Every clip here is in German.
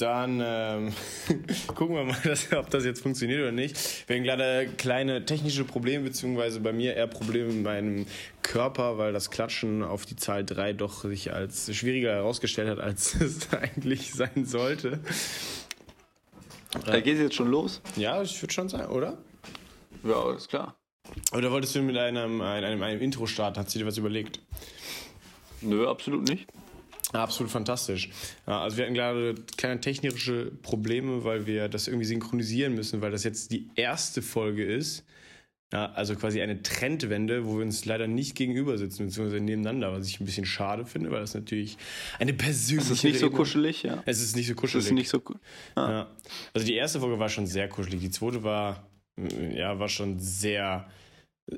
dann ähm, gucken wir mal, dass, ob das jetzt funktioniert oder nicht. Wir haben gerade kleine technische Probleme, beziehungsweise bei mir eher Probleme mit meinem Körper, weil das Klatschen auf die Zahl 3 doch sich als schwieriger herausgestellt hat, als es eigentlich sein sollte. Da geht es jetzt schon los? Ja, ich würde schon sagen, oder? Ja, alles klar. Oder wolltest du mit einem, einem, einem Intro starten? Hast du dir was überlegt? Nö, absolut nicht. Absolut fantastisch. Also wir hatten gerade kleine technische Probleme, weil wir das irgendwie synchronisieren müssen, weil das jetzt die erste Folge ist. Also quasi eine Trendwende, wo wir uns leider nicht gegenüber sitzen, beziehungsweise nebeneinander, was ich ein bisschen schade finde, weil das natürlich eine persönliche. Es ist nicht so kuschelig, ja. Es ist nicht so kuschelig. Es ist nicht so ah. ja. Also die erste Folge war schon sehr kuschelig, die zweite war, ja, war schon sehr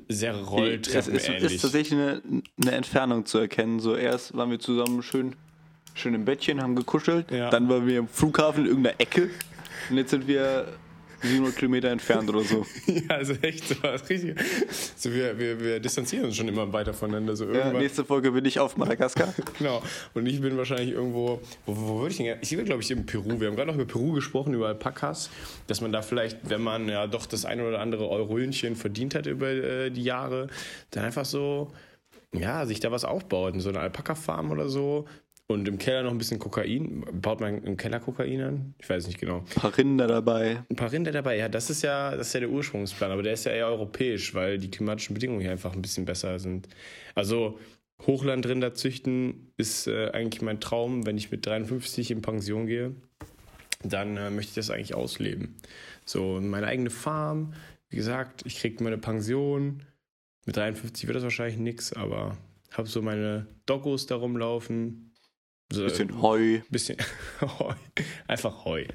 sehr Rolltreppen Es ist, ist, tatsächlich eine, eine, Entfernung zu erkennen. So erst waren wir zusammen schön, schön im Bettchen, haben gekuschelt. Ja. Dann waren wir im Flughafen in irgendeiner Ecke. Und jetzt sind wir 700 Kilometer entfernt oder so. ja, also echt so was richtig. So wir, wir, wir distanzieren uns schon immer weiter voneinander. So ja, nächste Folge bin ich auf Madagaskar. genau. Und ich bin wahrscheinlich irgendwo. Wo, wo würde ich denn? Ich bin, glaube ich, in Peru. Wir haben gerade noch über Peru gesprochen, über Alpakas. Dass man da vielleicht, wenn man ja doch das eine oder andere Eurönchen verdient hat über äh, die Jahre, dann einfach so ja, sich da was aufbaut, so eine Alpaka-Farm oder so, und im Keller noch ein bisschen Kokain. Baut man im Keller Kokain an? Ich weiß nicht genau. Ein paar Rinder dabei. Ein paar Rinder dabei, ja, das ist ja, das ist ja der Ursprungsplan, aber der ist ja eher europäisch, weil die klimatischen Bedingungen hier einfach ein bisschen besser sind. Also Hochlandrinder züchten ist äh, eigentlich mein Traum, wenn ich mit 53 in Pension gehe. Dann äh, möchte ich das eigentlich ausleben. So, meine eigene Farm. Wie gesagt, ich kriege meine Pension. Mit 53 wird das wahrscheinlich nichts, aber habe so meine Doggos da rumlaufen, bisschen Heu. Bisschen Heu. Einfach Heu.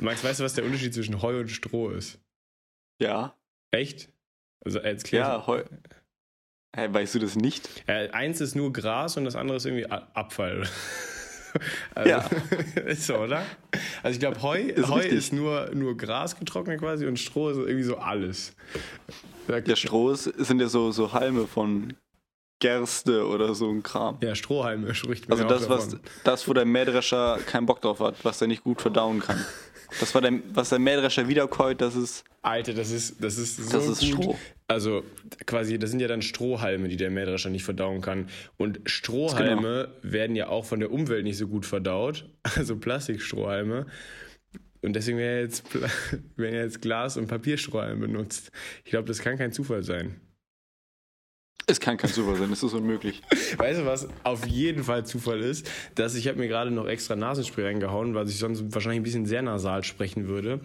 Max, weißt du, was der Unterschied zwischen Heu und Stroh ist? Ja. Echt? Also als Ja, Heu. Hä, weißt du das nicht? Ja, eins ist nur Gras und das andere ist irgendwie Abfall. Also, ja. ist so, oder? Also ich glaube, Heu, ist, Heu ist nur, nur Gras getrocknet quasi und Stroh ist irgendwie so alles. Der Stroh ist, sind ja so, so Halme von Gerste oder so ein Kram. Ja, Strohhalme spricht man Also das, was, das, wo der Mähdrescher keinen Bock drauf hat, was er nicht gut verdauen kann. Das war der, was der Mähdrescher wiederkäut, das ist. Alter, das ist, das ist so. Das ist gut. Stroh. Also quasi, das sind ja dann Strohhalme, die der Mähdrescher nicht verdauen kann. Und Strohhalme genau. werden ja auch von der Umwelt nicht so gut verdaut. Also Plastikstrohhalme. Und deswegen werden jetzt, werden jetzt Glas- und Papierstrohhalme benutzt. Ich glaube, das kann kein Zufall sein. Es kann kein Zufall sein, es ist unmöglich. Weißt du, was auf jeden Fall Zufall ist? Dass ich habe mir gerade noch extra Nasenspray reingehauen, weil ich sonst wahrscheinlich ein bisschen sehr nasal sprechen würde.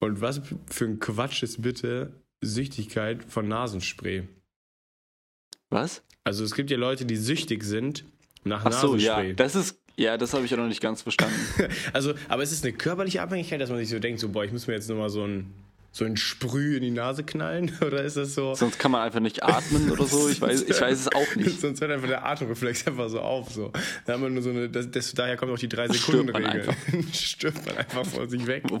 Und was für ein Quatsch ist bitte Süchtigkeit von Nasenspray? Was? Also es gibt ja Leute, die süchtig sind nach Ach so, Nasenspray. Ja, das ist ja, das habe ich ja noch nicht ganz verstanden. also, aber es ist eine körperliche Abhängigkeit, dass man sich so denkt, so boah, ich muss mir jetzt nochmal so ein so ein Sprüh in die Nase knallen? Oder ist das so. Sonst kann man einfach nicht atmen oder so. Ich weiß, ich weiß es auch nicht. Sonst hört einfach der Atemreflex einfach so auf. So. Da haben wir nur so eine, das, das, daher kommt auch die 3-Sekunden-Regel. Stirbt man einfach vor sich weg. Wo,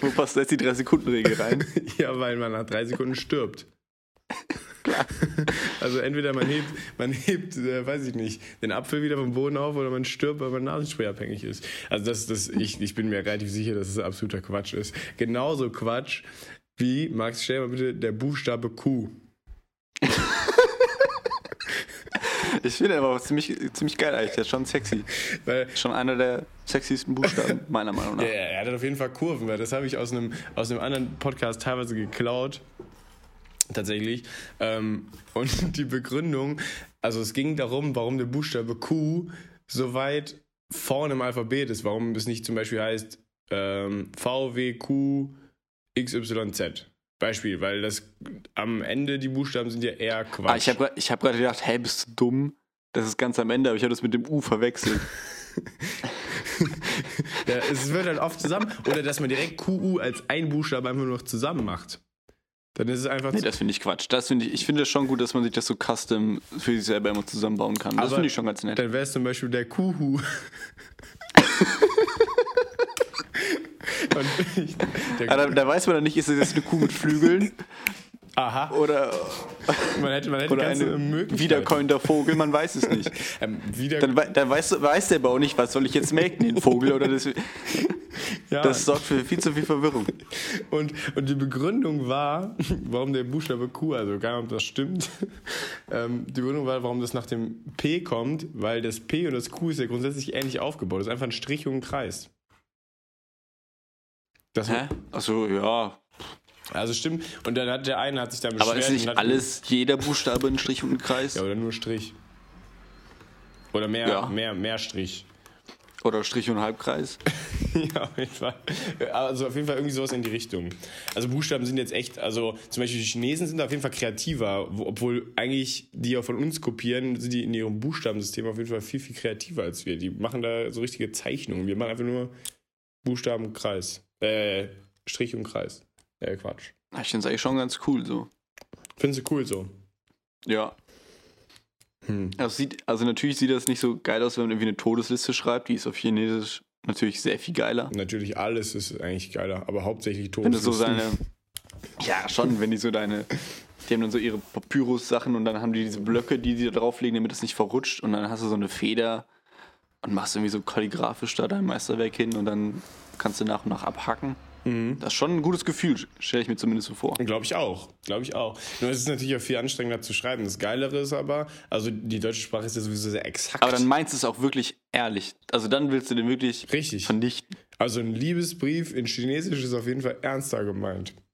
wo passt jetzt die 3-Sekunden-Regel rein? ja, weil man nach drei Sekunden stirbt. Klar. Also entweder man hebt, man hebt, äh, weiß ich nicht, den Apfel wieder vom Boden auf oder man stirbt, weil man Nasenspray abhängig ist. Also das, das, ich, ich bin mir relativ sicher, dass es absoluter Quatsch ist. Genauso Quatsch wie, Max, stell mal bitte der Buchstabe Q. Ich finde aber ziemlich, ziemlich geil eigentlich. Der ist schon sexy. Weil schon einer der sexiesten Buchstaben, meiner Meinung nach. Ja, er hat auf jeden Fall Kurven, weil das habe ich aus einem, aus einem anderen Podcast teilweise geklaut tatsächlich. Ähm, und die Begründung, also es ging darum, warum der Buchstabe Q so weit vorne im Alphabet ist, warum es nicht zum Beispiel heißt ähm, VWQ XYZ. Beispiel, weil das am Ende die Buchstaben sind ja eher Quatsch. Ah, ich habe ich hab gerade gedacht, hey, bist du dumm? Das ist ganz am Ende, aber ich habe das mit dem U verwechselt. ja, es wird halt oft zusammen, oder dass man direkt QU als ein Buchstabe einfach nur noch zusammen macht. Dann ist es einfach. Nee, das finde ich Quatsch. Das finde ich, ich finde es schon gut, dass man sich das so custom für sich selber immer zusammenbauen kann. Das finde ich schon ganz nett. Dann wäre es zum Beispiel der Kuhu. ich, da, da, weiß man dann nicht, ist das jetzt eine Kuh mit Flügeln Aha. Oder, man hätte, man hätte oder ein wiederkäuender Vogel, man weiß es nicht. ähm, dann, dann weiß, weiß der Bau nicht, was soll ich jetzt melken, den Vogel oder das. ja. Das sorgt für viel zu viel Verwirrung. Und, und die Begründung war, warum der Buchstabe Q, also gar nicht, ob das stimmt, ähm, die Begründung war, warum das nach dem P kommt, weil das P und das Q ist ja grundsätzlich ähnlich aufgebaut. Das ist einfach ein Strich und ein Kreis. Das Hä? Achso, ja. Also stimmt. Und dann hat der eine hat sich da beschwert. Aber ist nicht alles, jeder Buchstabe ein Strich und ein Kreis? Ja, oder nur Strich. Oder mehr, ja. mehr, mehr Strich. Oder Strich und Halbkreis. ja, auf jeden Fall. Also auf jeden Fall irgendwie sowas in die Richtung. Also Buchstaben sind jetzt echt, also zum Beispiel die Chinesen sind auf jeden Fall kreativer, wo, obwohl eigentlich die ja von uns kopieren, sind die in ihrem Buchstabensystem auf jeden Fall viel, viel kreativer als wir. Die machen da so richtige Zeichnungen. Wir machen einfach nur Buchstaben, Kreis. Äh, Strich und Kreis. Äh, Quatsch. Ich finde es eigentlich schon ganz cool so. Findest du cool so? Ja. Hm. Also, sieht, also natürlich sieht das nicht so geil aus, wenn man irgendwie eine Todesliste schreibt. Die ist auf Chinesisch natürlich sehr viel geiler. Natürlich alles ist eigentlich geiler, aber hauptsächlich Todeslisten. Wenn du so seine. Ja, schon, wenn die so deine. Die haben dann so ihre Papyrus-Sachen und dann haben die diese Blöcke, die sie da drauflegen, damit es nicht verrutscht. Und dann hast du so eine Feder und machst irgendwie so kalligrafisch da dein Meisterwerk hin und dann kannst du nach und nach abhacken. Mhm. Das ist schon ein gutes Gefühl, stelle ich mir zumindest so vor. Glaube ich auch. Glaube ich auch. Nur es ist natürlich auch viel anstrengender zu schreiben. Das Geilere ist aber, also die deutsche Sprache ist ja sowieso sehr exakt. Aber dann meinst du es auch wirklich ehrlich. Also dann willst du den wirklich Richtig. vernichten. Also ein Liebesbrief in Chinesisch ist auf jeden Fall ernster gemeint.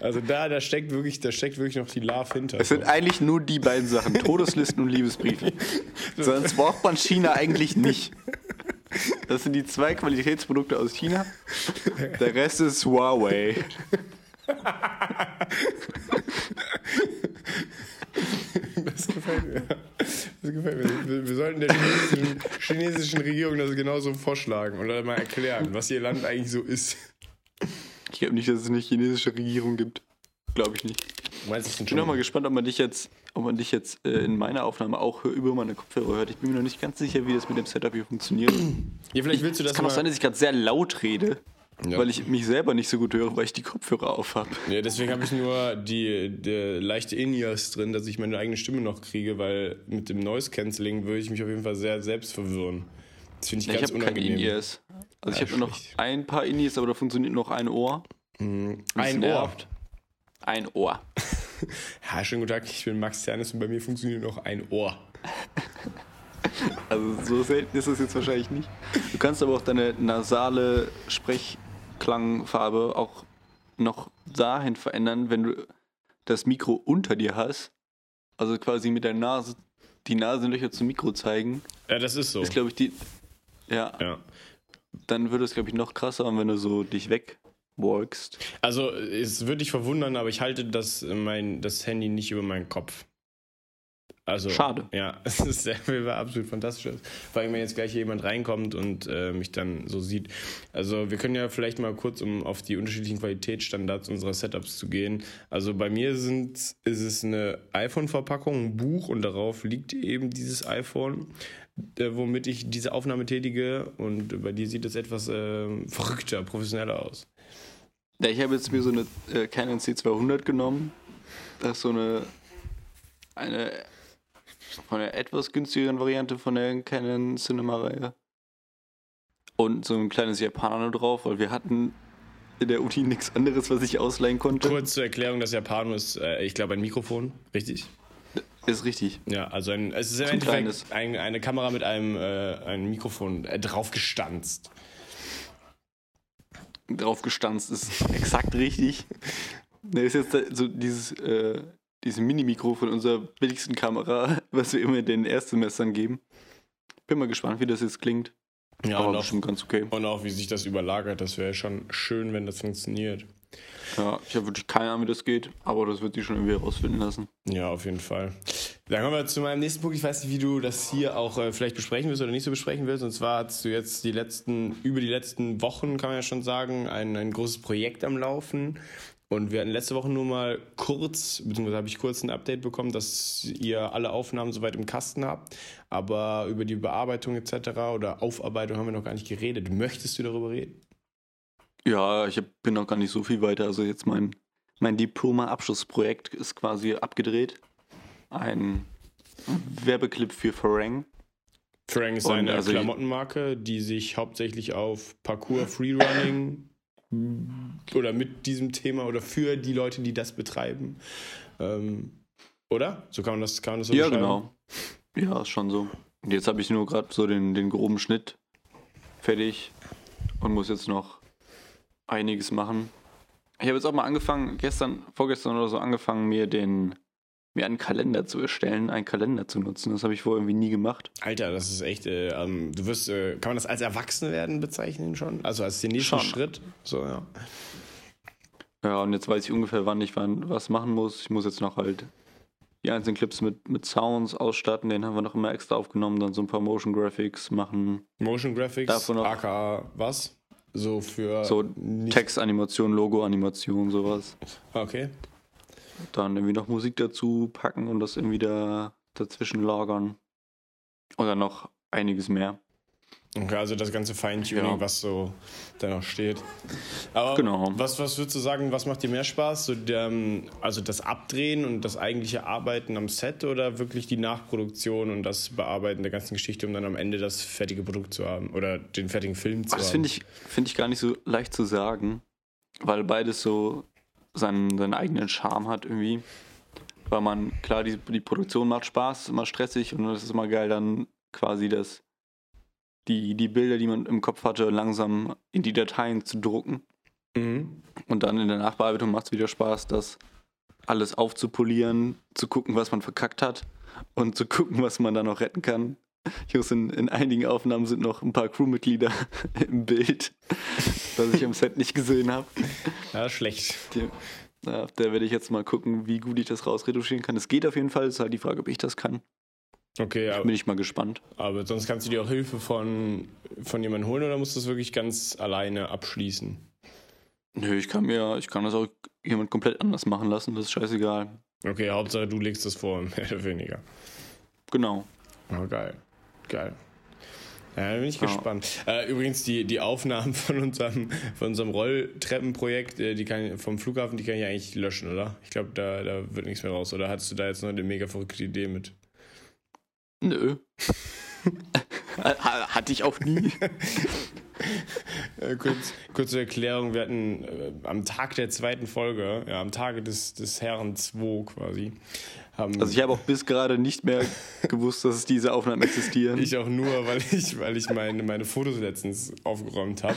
Also da, da steckt wirklich, da steckt wirklich noch die Love hinter. Es sind eigentlich nur die beiden Sachen, Todeslisten und Liebesbriefe. Sonst braucht man China eigentlich nicht. Das sind die zwei Qualitätsprodukte aus China. Der Rest ist Huawei. Das gefällt mir. Das gefällt mir. Wir, sollten der chinesischen, chinesischen, Regierung das genauso vorschlagen oder mal erklären, was ihr Land eigentlich so ist. Ich glaube nicht, dass es eine chinesische Regierung gibt. Glaube ich nicht. Meinst, ich bin noch mal gespannt, ob man dich jetzt, ob man dich jetzt äh, in meiner Aufnahme auch über meine Kopfhörer hört. Ich bin mir noch nicht ganz sicher, wie das mit dem Setup hier funktioniert. Ja, vielleicht willst du das. Es kann auch sein, dass ich gerade sehr laut rede. Ja. Weil ich mich selber nicht so gut höre, weil ich die Kopfhörer auf habe. Ja, deswegen habe ich nur die, die leichte In-Ears drin, dass ich meine eigene Stimme noch kriege, weil mit dem Noise Cancelling würde ich mich auf jeden Fall sehr selbst verwirren. Das finde ich ja, ganz ich unangenehm. Keine In-Ears. Also ja, ich habe noch ein paar In-Ears, aber da funktioniert noch ein Ohr. Mhm. Ein Ohr. Ein Ohr. ja, schönen guten Tag, ich bin Max Zernes und bei mir funktioniert noch ein Ohr. Also so selten ist es jetzt wahrscheinlich nicht. Du kannst aber auch deine nasale Sprechklangfarbe auch noch dahin verändern, wenn du das Mikro unter dir hast. Also quasi mit der Nase die Nasenlöcher zum Mikro zeigen. Ja, das ist so. Ist, glaube ich, die. Ja. ja. Dann würde es, glaube ich, noch krasser, wenn du so dich weg walkst. Also, es würde dich verwundern, aber ich halte das, mein, das Handy nicht über meinen Kopf. Also, Schade. Ja, es ist sehr, absolut fantastisch. Vor allem, wenn jetzt gleich jemand reinkommt und äh, mich dann so sieht. Also, wir können ja vielleicht mal kurz, um auf die unterschiedlichen Qualitätsstandards unserer Setups zu gehen. Also, bei mir sind, ist es eine iPhone-Verpackung, ein Buch und darauf liegt eben dieses iPhone, äh, womit ich diese Aufnahme tätige. Und bei dir sieht es etwas äh, verrückter, professioneller aus. Ja, ich habe jetzt mir so eine äh, Canon C200 genommen. Das ist so eine, eine von der etwas günstigeren Variante von der Canon Cinema-Reihe. Und so ein kleines Japano drauf, weil wir hatten in der Uni nichts anderes, was ich ausleihen konnte. Kurz zur Erklärung, das Japano ist, äh, ich glaube, ein Mikrofon, richtig? Ist richtig. Ja, also ein, es ist im Endeffekt ein, eine Kamera mit einem, äh, einem Mikrofon äh, draufgestanzt drauf gestanzt ist exakt richtig. Ne, ist jetzt so dieses, äh, dieses Mini-Mikro von unserer billigsten Kamera, was wir immer den Erstsemestern geben. Bin mal gespannt, wie das jetzt klingt. Ja, aber und auch, ganz okay. Und auch, wie sich das überlagert. Das wäre schon schön, wenn das funktioniert. Ja, ich habe wirklich keine Ahnung, wie das geht, aber das wird die schon irgendwie herausfinden lassen. Ja, auf jeden Fall. Dann kommen wir zu meinem nächsten Punkt. Ich weiß nicht, wie du das hier auch äh, vielleicht besprechen willst oder nicht so besprechen willst. Und zwar hast du jetzt die letzten, über die letzten Wochen, kann man ja schon sagen, ein, ein großes Projekt am Laufen. Und wir hatten letzte Woche nur mal kurz, beziehungsweise habe ich kurz ein Update bekommen, dass ihr alle Aufnahmen soweit im Kasten habt. Aber über die Bearbeitung etc. oder Aufarbeitung haben wir noch gar nicht geredet. Möchtest du darüber reden? Ja, ich bin noch gar nicht so viel weiter. Also jetzt mein, mein Diploma-Abschlussprojekt ist quasi abgedreht. Ein Werbeclip für Farang. Farang ist eine also Klamottenmarke, die sich hauptsächlich auf Parkour, Freerunning oder mit diesem Thema oder für die Leute, die das betreiben. Ähm, oder? So kann man das, kann man das so Ja, genau. Ja, ist schon so. Und jetzt habe ich nur gerade so den, den groben Schnitt fertig und muss jetzt noch einiges machen. Ich habe jetzt auch mal angefangen, gestern, vorgestern oder so angefangen, mir den mir einen Kalender zu erstellen, einen Kalender zu nutzen. Das habe ich vorher irgendwie nie gemacht. Alter, das ist echt, äh, ähm, du wirst, äh, kann man das als Erwachsenwerden bezeichnen schon? Also als den nächsten schon. Schritt? So, ja. Ja, und jetzt weiß ich ungefähr, wann ich wann was machen muss. Ich muss jetzt noch halt die einzelnen Clips mit, mit Sounds ausstatten, den haben wir noch immer extra aufgenommen, dann so ein paar Motion Graphics machen. Motion Graphics, Davon noch, aka was? So für. So Textanimation, Logo-Animation, sowas. Okay. Dann irgendwie noch Musik dazu packen und das irgendwie da dazwischen lagern. Oder noch einiges mehr. Okay, also das ganze Feintuning, ja. was so da noch steht. Aber genau. was, was würdest du sagen, was macht dir mehr Spaß? So der, also das Abdrehen und das eigentliche Arbeiten am Set oder wirklich die Nachproduktion und das Bearbeiten der ganzen Geschichte, um dann am Ende das fertige Produkt zu haben oder den fertigen Film zu das haben? Das finde ich, find ich gar nicht so leicht zu sagen, weil beides so seinen, seinen eigenen Charme hat irgendwie. Weil man, klar, die, die Produktion macht Spaß, immer stressig und es ist immer geil, dann quasi das die, die Bilder, die man im Kopf hatte, langsam in die Dateien zu drucken. Mhm. Und dann in der Nachbearbeitung macht es wieder Spaß, das alles aufzupolieren, zu gucken, was man verkackt hat und zu gucken, was man da noch retten kann. Ich muss in, in einigen Aufnahmen sind noch ein paar Crewmitglieder im Bild, was ich am Set nicht gesehen habe. Ja, schlecht. Die, da werde ich jetzt mal gucken, wie gut ich das rausretuschieren kann. Es geht auf jeden Fall, es ist halt die Frage, ob ich das kann. Okay, aber, bin ich mal gespannt. Aber sonst kannst du dir auch Hilfe von, von jemandem holen oder musst du das wirklich ganz alleine abschließen? Nö, ich kann mir, ich kann das auch jemand komplett anders machen lassen, das ist scheißegal. Okay, Hauptsache du legst das vor, mehr oder weniger. Genau. Oh, geil. Geil. Ja, da bin ich ja. gespannt. Äh, übrigens, die, die Aufnahmen von unserem, von unserem Rolltreppenprojekt, äh, die kann, vom Flughafen, die kann ich eigentlich löschen, oder? Ich glaube, da, da wird nichts mehr raus. Oder hattest du da jetzt noch eine mega verrückte Idee mit? Nö. Hatte ich auch nie. Äh, kurz, kurze Erklärung, wir hatten äh, am Tag der zweiten Folge, ja, am Tage des, des Herren 2 quasi. Also ich habe auch bis gerade nicht mehr gewusst, dass es diese Aufnahmen existieren. Ich auch nur, weil ich, weil ich meine, meine Fotos letztens aufgeräumt habe.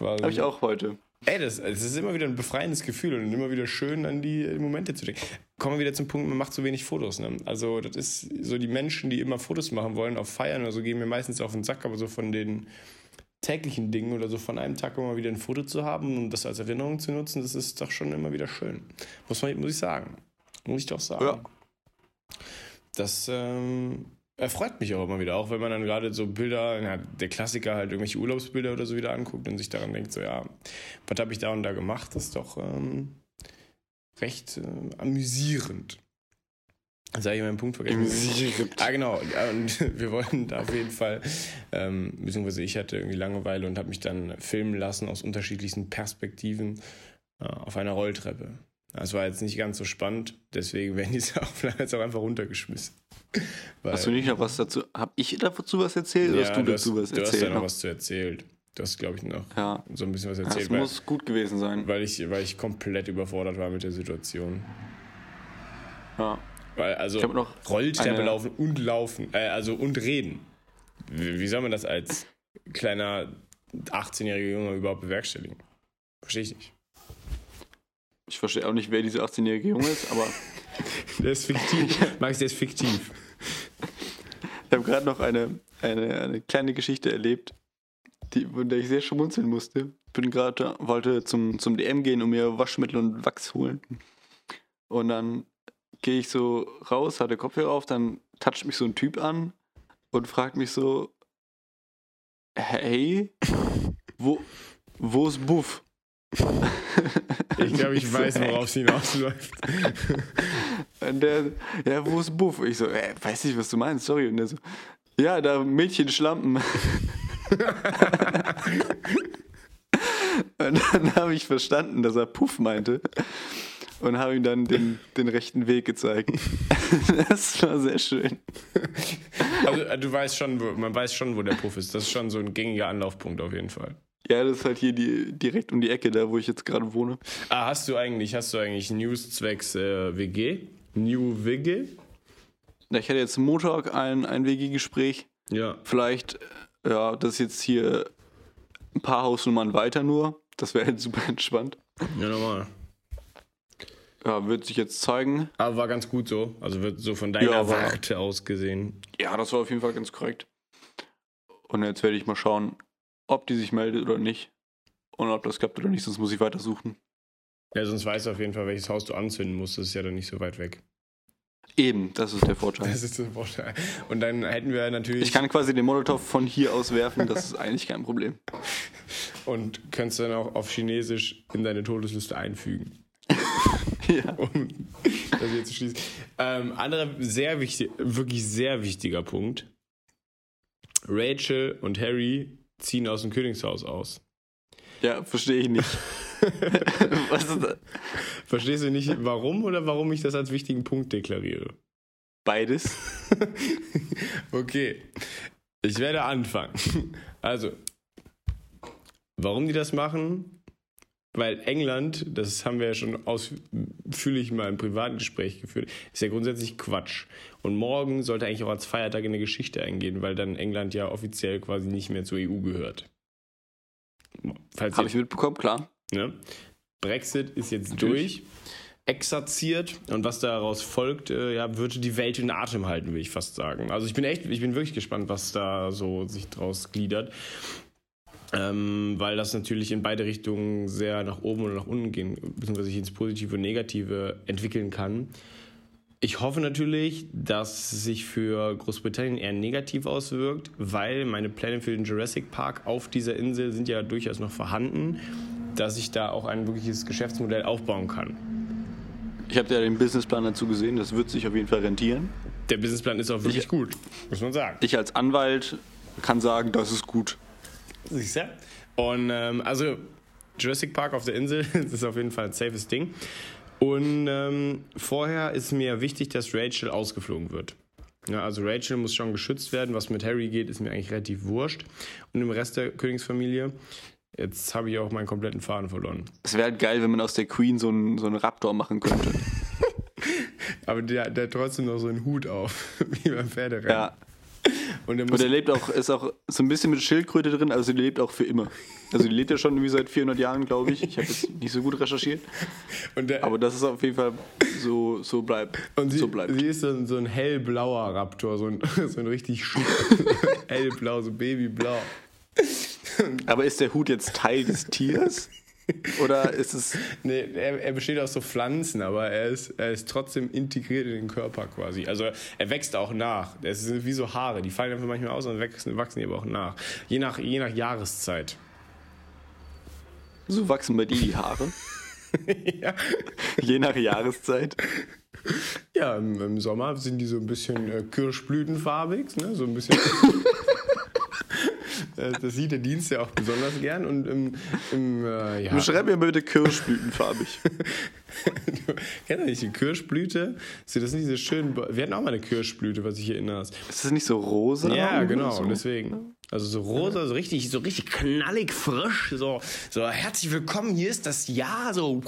Habe ich auch heute. Ey, das, das ist immer wieder ein befreiendes Gefühl und immer wieder schön an die Momente zu denken. Kommen wir wieder zum Punkt, man macht zu wenig Fotos. Ne? Also das ist so die Menschen, die immer Fotos machen wollen, auf Feiern oder so, gehen mir meistens auf den Sack, aber so von den täglichen Dingen oder so von einem Tag immer wieder ein Foto zu haben und das als Erinnerung zu nutzen, das ist doch schon immer wieder schön. Muss, man, muss ich sagen. Muss ich doch sagen. Ja. Das ähm, erfreut mich auch immer wieder, auch wenn man dann gerade so Bilder, ja, der Klassiker halt irgendwelche Urlaubsbilder oder so wieder anguckt und sich daran denkt, so ja, was habe ich da und da gemacht, das ist doch ähm, recht äh, amüsierend. Jetzt habe ich meinen Punkt vergessen. Amüsierend. Ah, genau. Und wir wollten da auf jeden Fall, ähm, beziehungsweise ich hatte irgendwie Langeweile und habe mich dann filmen lassen aus unterschiedlichsten Perspektiven äh, auf einer Rolltreppe. Das war jetzt nicht ganz so spannend, deswegen werden diese Aufnahmen jetzt auch einfach runtergeschmissen. Weil, hast du nicht noch was dazu? Hab ich dazu was erzählt oder hast du, du dazu was erzählt? Du hast ja noch was zu erzählt. Du hast, glaube ich, noch ja. so ein bisschen was erzählt. Das muss gut gewesen sein. Weil ich, weil ich komplett überfordert war mit der Situation. Ja. Weil, also, Rolltreppe laufen und laufen, äh, also und reden. Wie, wie soll man das als kleiner 18-jähriger Junge überhaupt bewerkstelligen? Verstehe ich nicht. Ich verstehe auch nicht, wer dieser 18-jährige Junge ist, aber. der ist fiktiv. Max, der ist fiktiv. Ich habe gerade noch eine, eine, eine kleine Geschichte erlebt, die, von der ich sehr schmunzeln musste. Ich bin gerade, wollte zum, zum DM gehen und mir Waschmittel und Wachs holen. Und dann gehe ich so raus, hatte Kopfhörer auf, dann toucht mich so ein Typ an und fragt mich so: Hey, wo, wo ist Buff? Ich glaube, ich weiß, worauf es hinausläuft. Und der, ja, wo ist Buff? Ich so, ey, weiß nicht, was du meinst, sorry. Und der so, ja, da Mädchen schlampen. Und dann habe ich verstanden, dass er Puff meinte. und habe ihm dann den, den rechten Weg gezeigt. das war sehr schön. Also äh, du weißt schon, man weiß schon, wo der Puff ist. Das ist schon so ein gängiger Anlaufpunkt auf jeden Fall. Ja, das ist halt hier die, direkt um die Ecke, da wo ich jetzt gerade wohne. Ah, hast du eigentlich, hast du eigentlich News zwecks äh, WG? New WG? Ich hatte jetzt Montag ein, ein WG-Gespräch. Ja. Vielleicht, äh, ja, das ist jetzt hier ein paar Hausnummern weiter nur. Das wäre halt super entspannt. Ja, normal. Ja, wird sich jetzt zeigen. Aber war ganz gut so. Also wird so von deiner Ja, war- Warte aus gesehen. Ja, das war auf jeden Fall ganz korrekt. Und jetzt werde ich mal schauen, ob die sich meldet oder nicht. Und ob das klappt oder nicht, sonst muss ich weitersuchen. Ja, sonst weißt du auf jeden Fall, welches Haus du anzünden musst. Das ist ja dann nicht so weit weg. Eben, das ist der Vorteil. Das ist der Vorteil. Und dann hätten wir natürlich. Ich kann quasi den Molotow von hier aus werfen, das ist eigentlich kein Problem. und kannst dann auch auf Chinesisch in deine Todesliste einfügen. Ja. um das hier zu schließen. Ähm, anderer sehr wichtig, wirklich sehr wichtiger Punkt. Rachel und Harry ziehen aus dem Königshaus aus. Ja, verstehe ich nicht. Was ist das? Verstehst du nicht, warum oder warum ich das als wichtigen Punkt deklariere? Beides. Okay, ich werde anfangen. Also, warum die das machen? Weil England, das haben wir ja schon ausführlich mal im privaten Gespräch geführt, ist ja grundsätzlich Quatsch. Und morgen sollte eigentlich auch als Feiertag in der Geschichte eingehen, weil dann England ja offiziell quasi nicht mehr zur EU gehört. Habe ich mitbekommen, klar. Ne? Brexit ist jetzt Natürlich. durch, exerziert und was daraus folgt, äh, ja, würde die Welt in Atem halten, will ich fast sagen. Also ich bin echt, ich bin wirklich gespannt, was da so sich draus gliedert. Ähm, weil das natürlich in beide Richtungen sehr nach oben oder nach unten gehen, beziehungsweise sich ins Positive und Negative entwickeln kann. Ich hoffe natürlich, dass es sich für Großbritannien eher negativ auswirkt, weil meine Pläne für den Jurassic Park auf dieser Insel sind ja durchaus noch vorhanden, dass ich da auch ein wirkliches Geschäftsmodell aufbauen kann. Ich habe ja den Businessplan dazu gesehen, das wird sich auf jeden Fall rentieren. Der Businessplan ist auch wirklich gut, muss man sagen. Ich als Anwalt kann sagen, das ist gut. Siehst du? Und ähm, also Jurassic Park auf der Insel, das ist auf jeden Fall ein safes Ding. Und ähm, vorher ist mir wichtig, dass Rachel ausgeflogen wird. Ja, also Rachel muss schon geschützt werden. Was mit Harry geht, ist mir eigentlich relativ wurscht. Und im Rest der Königsfamilie, jetzt habe ich auch meinen kompletten Faden verloren. Es wäre halt geil, wenn man aus der Queen so einen, so einen Raptor machen könnte. Aber der, der hat trotzdem noch so einen Hut auf, wie beim Pferderennen. ja. Und Und der lebt auch, ist auch so ein bisschen mit Schildkröte drin, also die lebt auch für immer. Also die lebt ja schon irgendwie seit 400 Jahren, glaube ich. Ich habe jetzt nicht so gut recherchiert. der, Aber das ist auf jeden Fall so, so bleibt. Und sie, so bleibt. sie ist so ein, so ein hellblauer Raptor, so ein, so ein richtig hellblau, so babyblau. Aber ist der Hut jetzt Teil des Tiers? Oder ist es. Nee, er, er besteht aus so Pflanzen, aber er ist, er ist trotzdem integriert in den Körper quasi. Also er wächst auch nach. Es sind wie so Haare, die fallen einfach manchmal aus und wachsen, wachsen aber auch nach. Je nach, je nach Jahreszeit. So wachsen bei dir die Haare? ja. Je nach Jahreszeit. Ja, im, im Sommer sind die so ein bisschen äh, kirschblütenfarbig, ne? so ein bisschen. Äh, das sieht der Dienst ja auch besonders gern und im, im äh, ja. Beschreib mir bitte kirschblütenfarbig. Du kennst du nicht die Kirschblüte? So, Das sind diese schönen. Ba- Wir hatten auch mal eine Kirschblüte, was ich erinnere. Ist das nicht so rosa? Ja, genau, So? deswegen. Also so rosa, so richtig, so richtig knallig frisch. So, so herzlich willkommen, hier ist das Jahr, so.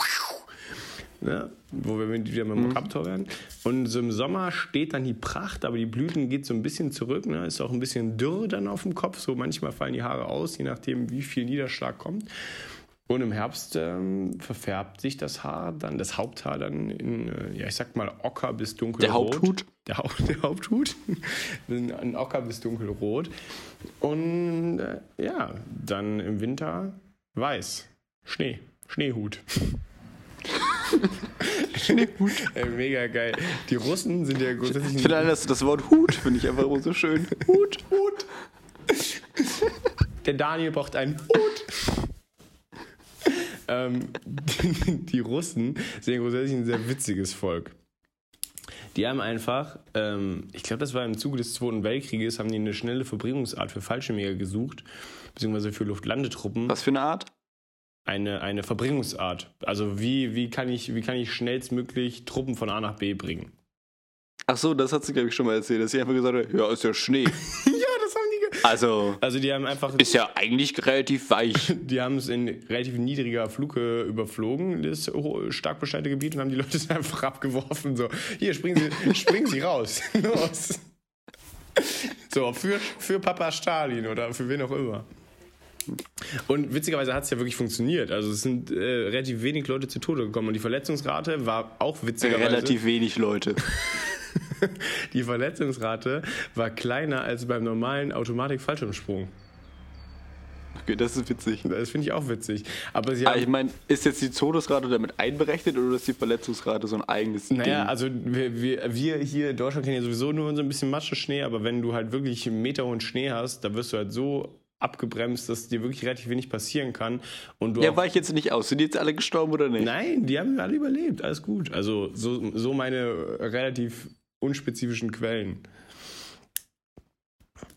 Ja, wo wir wieder mit dem Raptor werden. Und so im Sommer steht dann die Pracht, aber die Blüten geht so ein bisschen zurück, ne? ist auch ein bisschen dürr dann auf dem Kopf. So manchmal fallen die Haare aus, je nachdem, wie viel Niederschlag kommt. Und im Herbst ähm, verfärbt sich das Haar dann, das Haupthaar dann in, äh, ja, ich sag mal, ocker bis dunkelrot. Der Haupthut? Der, Haupt, der Haupthut. In- Ein ocker bis dunkelrot. Und äh, ja, dann im Winter weiß. Schnee. Schneehut. Schneehut. Ey, mega geil. Die Russen sind ja grundsätzlich. Ich finde allein das, das Wort Hut finde ich einfach so schön. Hut, Hut. Der Daniel braucht einen Hut. ähm, die, die Russen sind ja grundsätzlich ein sehr witziges Volk. Die haben einfach, ähm, ich glaube, das war im Zuge des Zweiten Weltkrieges, haben die eine schnelle Verbringungsart für Fallschirmjäger gesucht, beziehungsweise für Luftlandetruppen. Was für eine Art? Eine, eine Verbringungsart. Also wie, wie, kann ich, wie kann ich schnellstmöglich Truppen von A nach B bringen? Ach so, das hat sie, glaube ich, schon mal erzählt, dass sie einfach gesagt hat, ja, ist ja Schnee. ja, das haben die ge Also, Also die haben einfach... ist ja eigentlich relativ weich. Die haben es in relativ niedriger Flughöhe überflogen, das stark beschneite Gebiet, und haben die Leute dann einfach abgeworfen. So, hier, springen Sie, springen Sie raus. Los. So, für, für Papa Stalin oder für wen auch immer. Und witzigerweise hat es ja wirklich funktioniert. Also es sind äh, relativ wenig Leute zu Tode gekommen und die Verletzungsrate war auch witzigerweise. relativ wenig Leute. Die Verletzungsrate war kleiner als beim normalen Automatik-Fallschirmsprung. Okay, das ist witzig. Das finde ich auch witzig. Aber sie haben, ich meine, ist jetzt die Todesrate damit einberechnet oder ist die Verletzungsrate so ein eigenes Naja, Ding? also wir, wir, wir hier in Deutschland kennen ja sowieso nur so ein bisschen Matsch-Schnee, aber wenn du halt wirklich einen Meter hohen Schnee hast, da wirst du halt so abgebremst, dass dir wirklich relativ wenig passieren kann. Und du Ja, war ich jetzt nicht aus. Sind die jetzt alle gestorben oder nicht? Nein, die haben alle überlebt, alles gut. Also so, so meine relativ unspezifischen Quellen.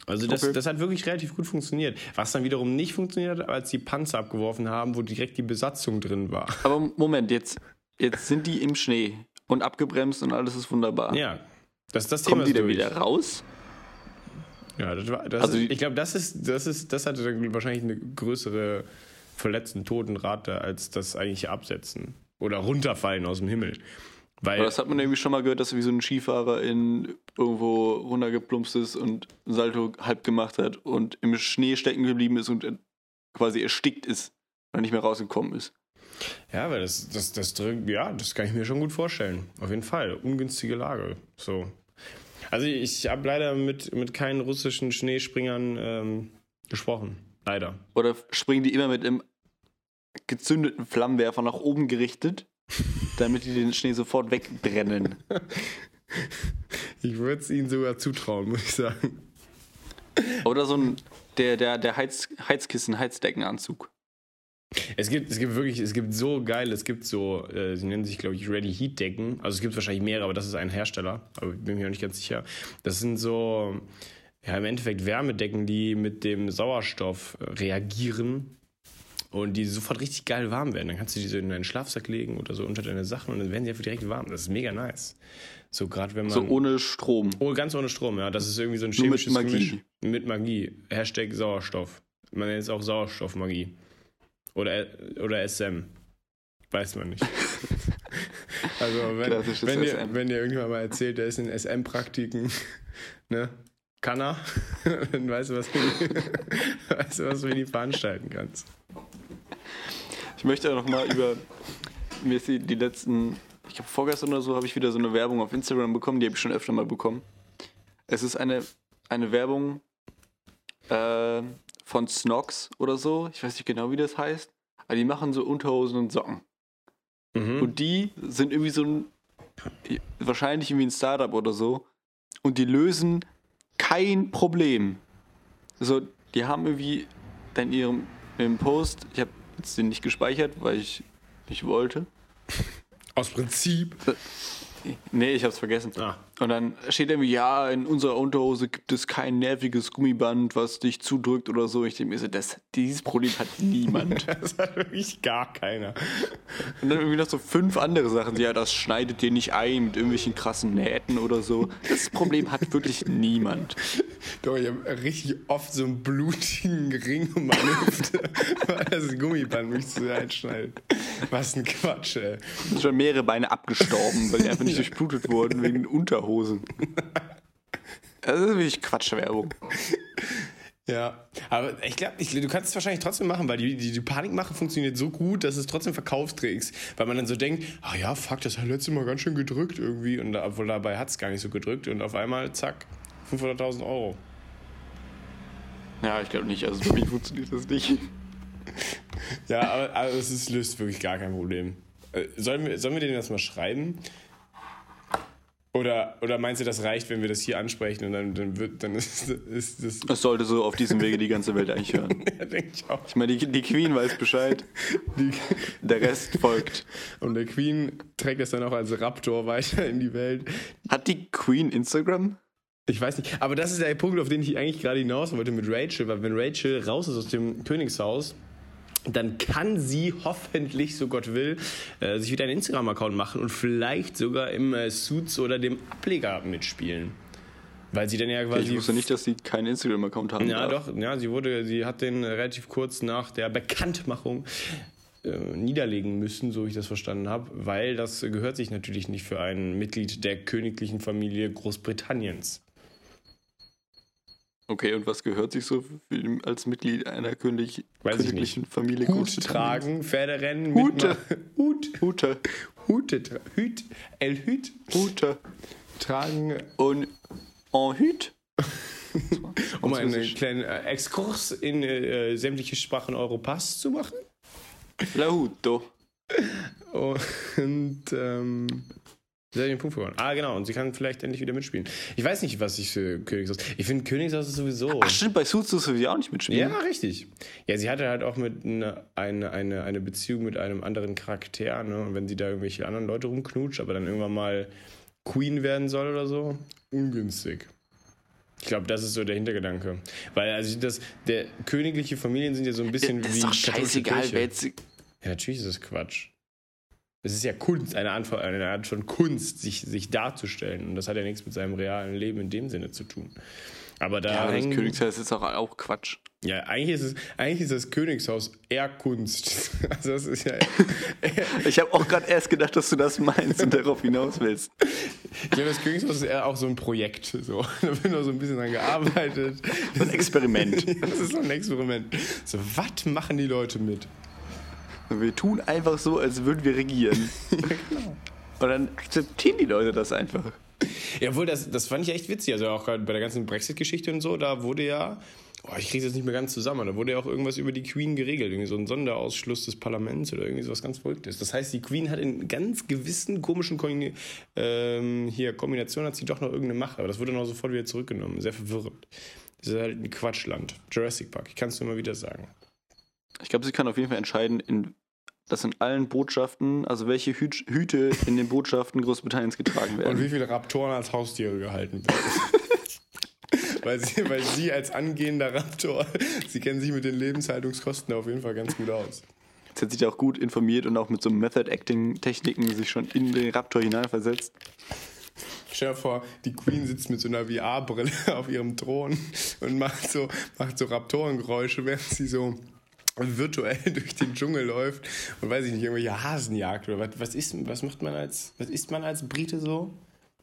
Also das, Okay. das hat wirklich relativ gut funktioniert. Was dann wiederum nicht funktioniert hat, als die Panzer abgeworfen haben, wo direkt die Besatzung drin war. Aber Moment, jetzt, jetzt sind die im Schnee und abgebremst und alles ist wunderbar. Ja, das, das Thema Kommen die ist dann wieder raus? Ja, das war, das Also ist, ich glaube, das ist, das ist, das hatte dann wahrscheinlich eine größere verletzten Totenrate als das eigentliche Absetzen oder runterfallen aus dem Himmel. Weil Aber das hat man irgendwie schon mal gehört, dass wie so ein Skifahrer in irgendwo runtergeplumpst ist und ein Salto halb gemacht hat und im Schnee stecken geblieben ist und quasi erstickt ist, weil er nicht mehr rausgekommen ist. ja, weil das, das, das ja, das kann ich mir schon gut vorstellen. Auf jeden Fall. Ungünstige Lage. So. Also ich habe leider mit, mit keinen russischen Schneespringern ähm, gesprochen. Leider. Oder springen die immer mit einem gezündeten Flammenwerfer nach oben gerichtet, damit die den Schnee sofort wegbrennen. Ich würde es ihnen sogar zutrauen, muss ich sagen. Oder so ein der, der, der Heiz, Heizkissen, Heizdeckenanzug. Es gibt, es gibt wirklich, es gibt so geil, es gibt so, äh, sie nennen sich, glaube ich, Ready Heat Decken. Also es gibt wahrscheinlich mehrere, aber das ist ein Hersteller. Aber ich bin mir auch nicht ganz sicher. Das sind so, ja, im Endeffekt Wärmedecken, die mit dem Sauerstoff äh, reagieren und die sofort richtig geil warm werden. Dann kannst du die so in deinen Schlafsack legen oder so unter deine Sachen und dann werden sie einfach direkt warm. Das ist mega nice. So gerade wenn man. So ohne Strom. Oh, ganz ohne Strom, ja. Das ist irgendwie so ein Nur mit chemisches Magie. Gemisch. Mit Magie. Hashtag Sauerstoff. Man nennt es auch Sauerstoffmagie. Oder, oder SM. Weiß man nicht. also, wenn, wenn, dir, SM. wenn dir irgendjemand mal erzählt, der ist in SM-Praktiken, ne? Kann er, dann weißt du, was du, weißt du, was du die veranstalten kannst. Ich möchte noch mal über mir ist die, die letzten, ich glaube vorgestern oder so, habe ich wieder so eine Werbung auf Instagram bekommen, die habe ich schon öfter mal bekommen. Es ist eine, eine Werbung äh, von Snox oder so, ich weiß nicht genau, wie das heißt, aber die machen so Unterhosen und Socken. Mhm. Und die sind irgendwie so ein, wahrscheinlich irgendwie ein Startup oder so. Und die lösen kein Problem. So, die haben irgendwie dann ihrem im Post, ich habe jetzt den nicht gespeichert, weil ich nicht wollte. Aus Prinzip. Nee, ich hab's vergessen. Ah. Und dann steht irgendwie, ja, in unserer Unterhose gibt es kein nerviges Gummiband, was dich zudrückt oder so. Ich denke mir so, das, dieses Problem hat niemand. Das hat wirklich gar keiner. Und dann irgendwie noch so fünf andere Sachen. Ja, das schneidet dir nicht ein mit irgendwelchen krassen Nähten oder so. Das Problem hat wirklich niemand. Doch, ich habe richtig oft so einen blutigen Ring um meine Hüfte, weil das Gummiband mich so einschneidet. Was ein Quatsch, ey. sind schon mehrere Beine abgestorben, weil die einfach nicht durchblutet wurden wegen den Unterhosen. Das ist wirklich Quatschwerbung. Ja, aber ich glaube, du kannst es wahrscheinlich trotzdem machen, weil die, die, die Panikmache funktioniert so gut, dass es trotzdem Verkaufstricks, weil man dann so denkt, ah ja, fuck, das hat letztes Mal ganz schön gedrückt irgendwie und obwohl dabei hat es gar nicht so gedrückt und auf einmal, zack, 500.000 Euro. Ja, ich glaube nicht. Also für mich funktioniert das nicht. Ja, aber, aber es ist, löst wirklich gar kein Problem. Äh, Sollen wir, sollen wir denen das mal schreiben? Oder, oder meinst du, das reicht, wenn wir das hier ansprechen und dann, dann, wird, dann ist, ist das. Das sollte so auf diesem Wege die ganze Welt eigentlich hören. Ja, denke ich auch. Ich meine, die, die Queen weiß Bescheid. Die, Der Rest folgt. und der Queen trägt das dann auch als Raptor weiter in die Welt. Hat die Queen Instagram? Ich weiß nicht, aber das ist der Punkt, auf den ich eigentlich gerade hinaus wollte mit Rachel, weil wenn Rachel raus ist aus dem Königshaus, dann kann sie hoffentlich, so Gott will, äh, sich wieder einen Instagram-Account machen und vielleicht sogar im äh, Suits oder dem Ableger mitspielen. Weil sie dann ja quasi. Ich wusste nicht, dass sie keinen Instagram-Account haben. Ja, darf. doch. Ja, sie wurde, sie hat den relativ kurz nach der Bekanntmachung äh, niederlegen müssen, so ich das verstanden habe, weil das gehört sich natürlich nicht für ein Mitglied der königlichen Familie Großbritanniens. Okay, und was gehört sich so als Mitglied einer König, königlichen Familie? Hut tragen, Pferderennen, Hute. Hut. Hute. Hute. Hüt. El Hüt. Hute. Tragen. Und en Hüt. um einen kleinen äh, Exkurs in äh, sämtliche Sprachen Europas zu machen. La Huto. Und ähm, Sie hat den Punkt verloren. Ah, genau. Und sie kann vielleicht endlich wieder mitspielen. Ich weiß nicht, was ich für Königshaus. Ich finde Königshaus ist sowieso. Ach, stimmt, bei Suits durfte sie auch nicht mitspielen. Ja, richtig. Ja, sie hatte halt auch mit eine, eine, eine, eine Beziehung mit einem anderen Charakter, ne? Und wenn sie da irgendwelche anderen Leute rumknutscht, aber dann irgendwann mal Queen werden soll oder so, ungünstig. Ich glaube, das ist so der Hintergedanke. Weil, also das, der königliche Familien sind ja so ein bisschen das wie. Ist doch scheißegal, wer jetzt. Ja, natürlich ist das Quatsch es ist ja Kunst, eine Art, eine Art von Kunst, sich, sich darzustellen. Und das hat ja nichts mit seinem realen Leben in dem Sinne zu tun. Aber da. Ja, aber das Königshaus ist auch, auch Quatsch. Ja, eigentlich ist, es, eigentlich ist das Königshaus eher Kunst. Also das ist ja ich habe auch gerade erst gedacht, dass du das meinst und darauf hinaus willst. Ich glaube, das Königshaus ist eher auch so ein Projekt. So. Da wird noch so ein bisschen dran gearbeitet. So ein Experiment. das ist so ein Experiment. So, was machen die Leute mit? Wir tun einfach so, als würden wir regieren. ja, genau. Und dann akzeptieren die Leute das einfach. Ja, wohl, das, das fand ich echt witzig. Also auch bei der ganzen Brexit-Geschichte und so, da wurde ja, oh, ich kriege es jetzt nicht mehr ganz zusammen, da wurde ja auch irgendwas über die Queen geregelt. Irgendwie so ein Sonderausschluss des Parlaments oder irgendwie sowas ganz Verrücktes. Das heißt, die Queen hat in ganz gewissen komischen Ko ähm, hier, Kombinationen hat sie doch noch irgendeine Macht, aber das wurde dann auch sofort wieder zurückgenommen. Sehr verwirrend. Das ist halt ein Quatschland. Jurassic Park, ich kann es nur immer wieder sagen. Ich glaube, sie kann auf jeden Fall entscheiden, in, dass in allen Botschaften, also welche Hüt, Hüte in den Botschaften Großbritanniens getragen werden. Und wie viele Raptoren als Haustiere gehalten werden. weil, sie, weil sie als angehender Raptor, sie kennen sich mit den Lebenshaltungskosten auf jeden Fall ganz gut aus. Jetzt hat sich auch gut informiert und auch mit so Method-Acting-Techniken sich schon in den Raptor hineinversetzt. Stell dir vor, die Queen sitzt mit so einer VR-Brille auf ihrem Thron und macht so, macht so Raptorengeräusche, während sie so virtuell durch den Dschungel läuft und weiß ich nicht, irgendwelche Hasen jagt oder was, was ist, was macht man als, was isst man als Brite so?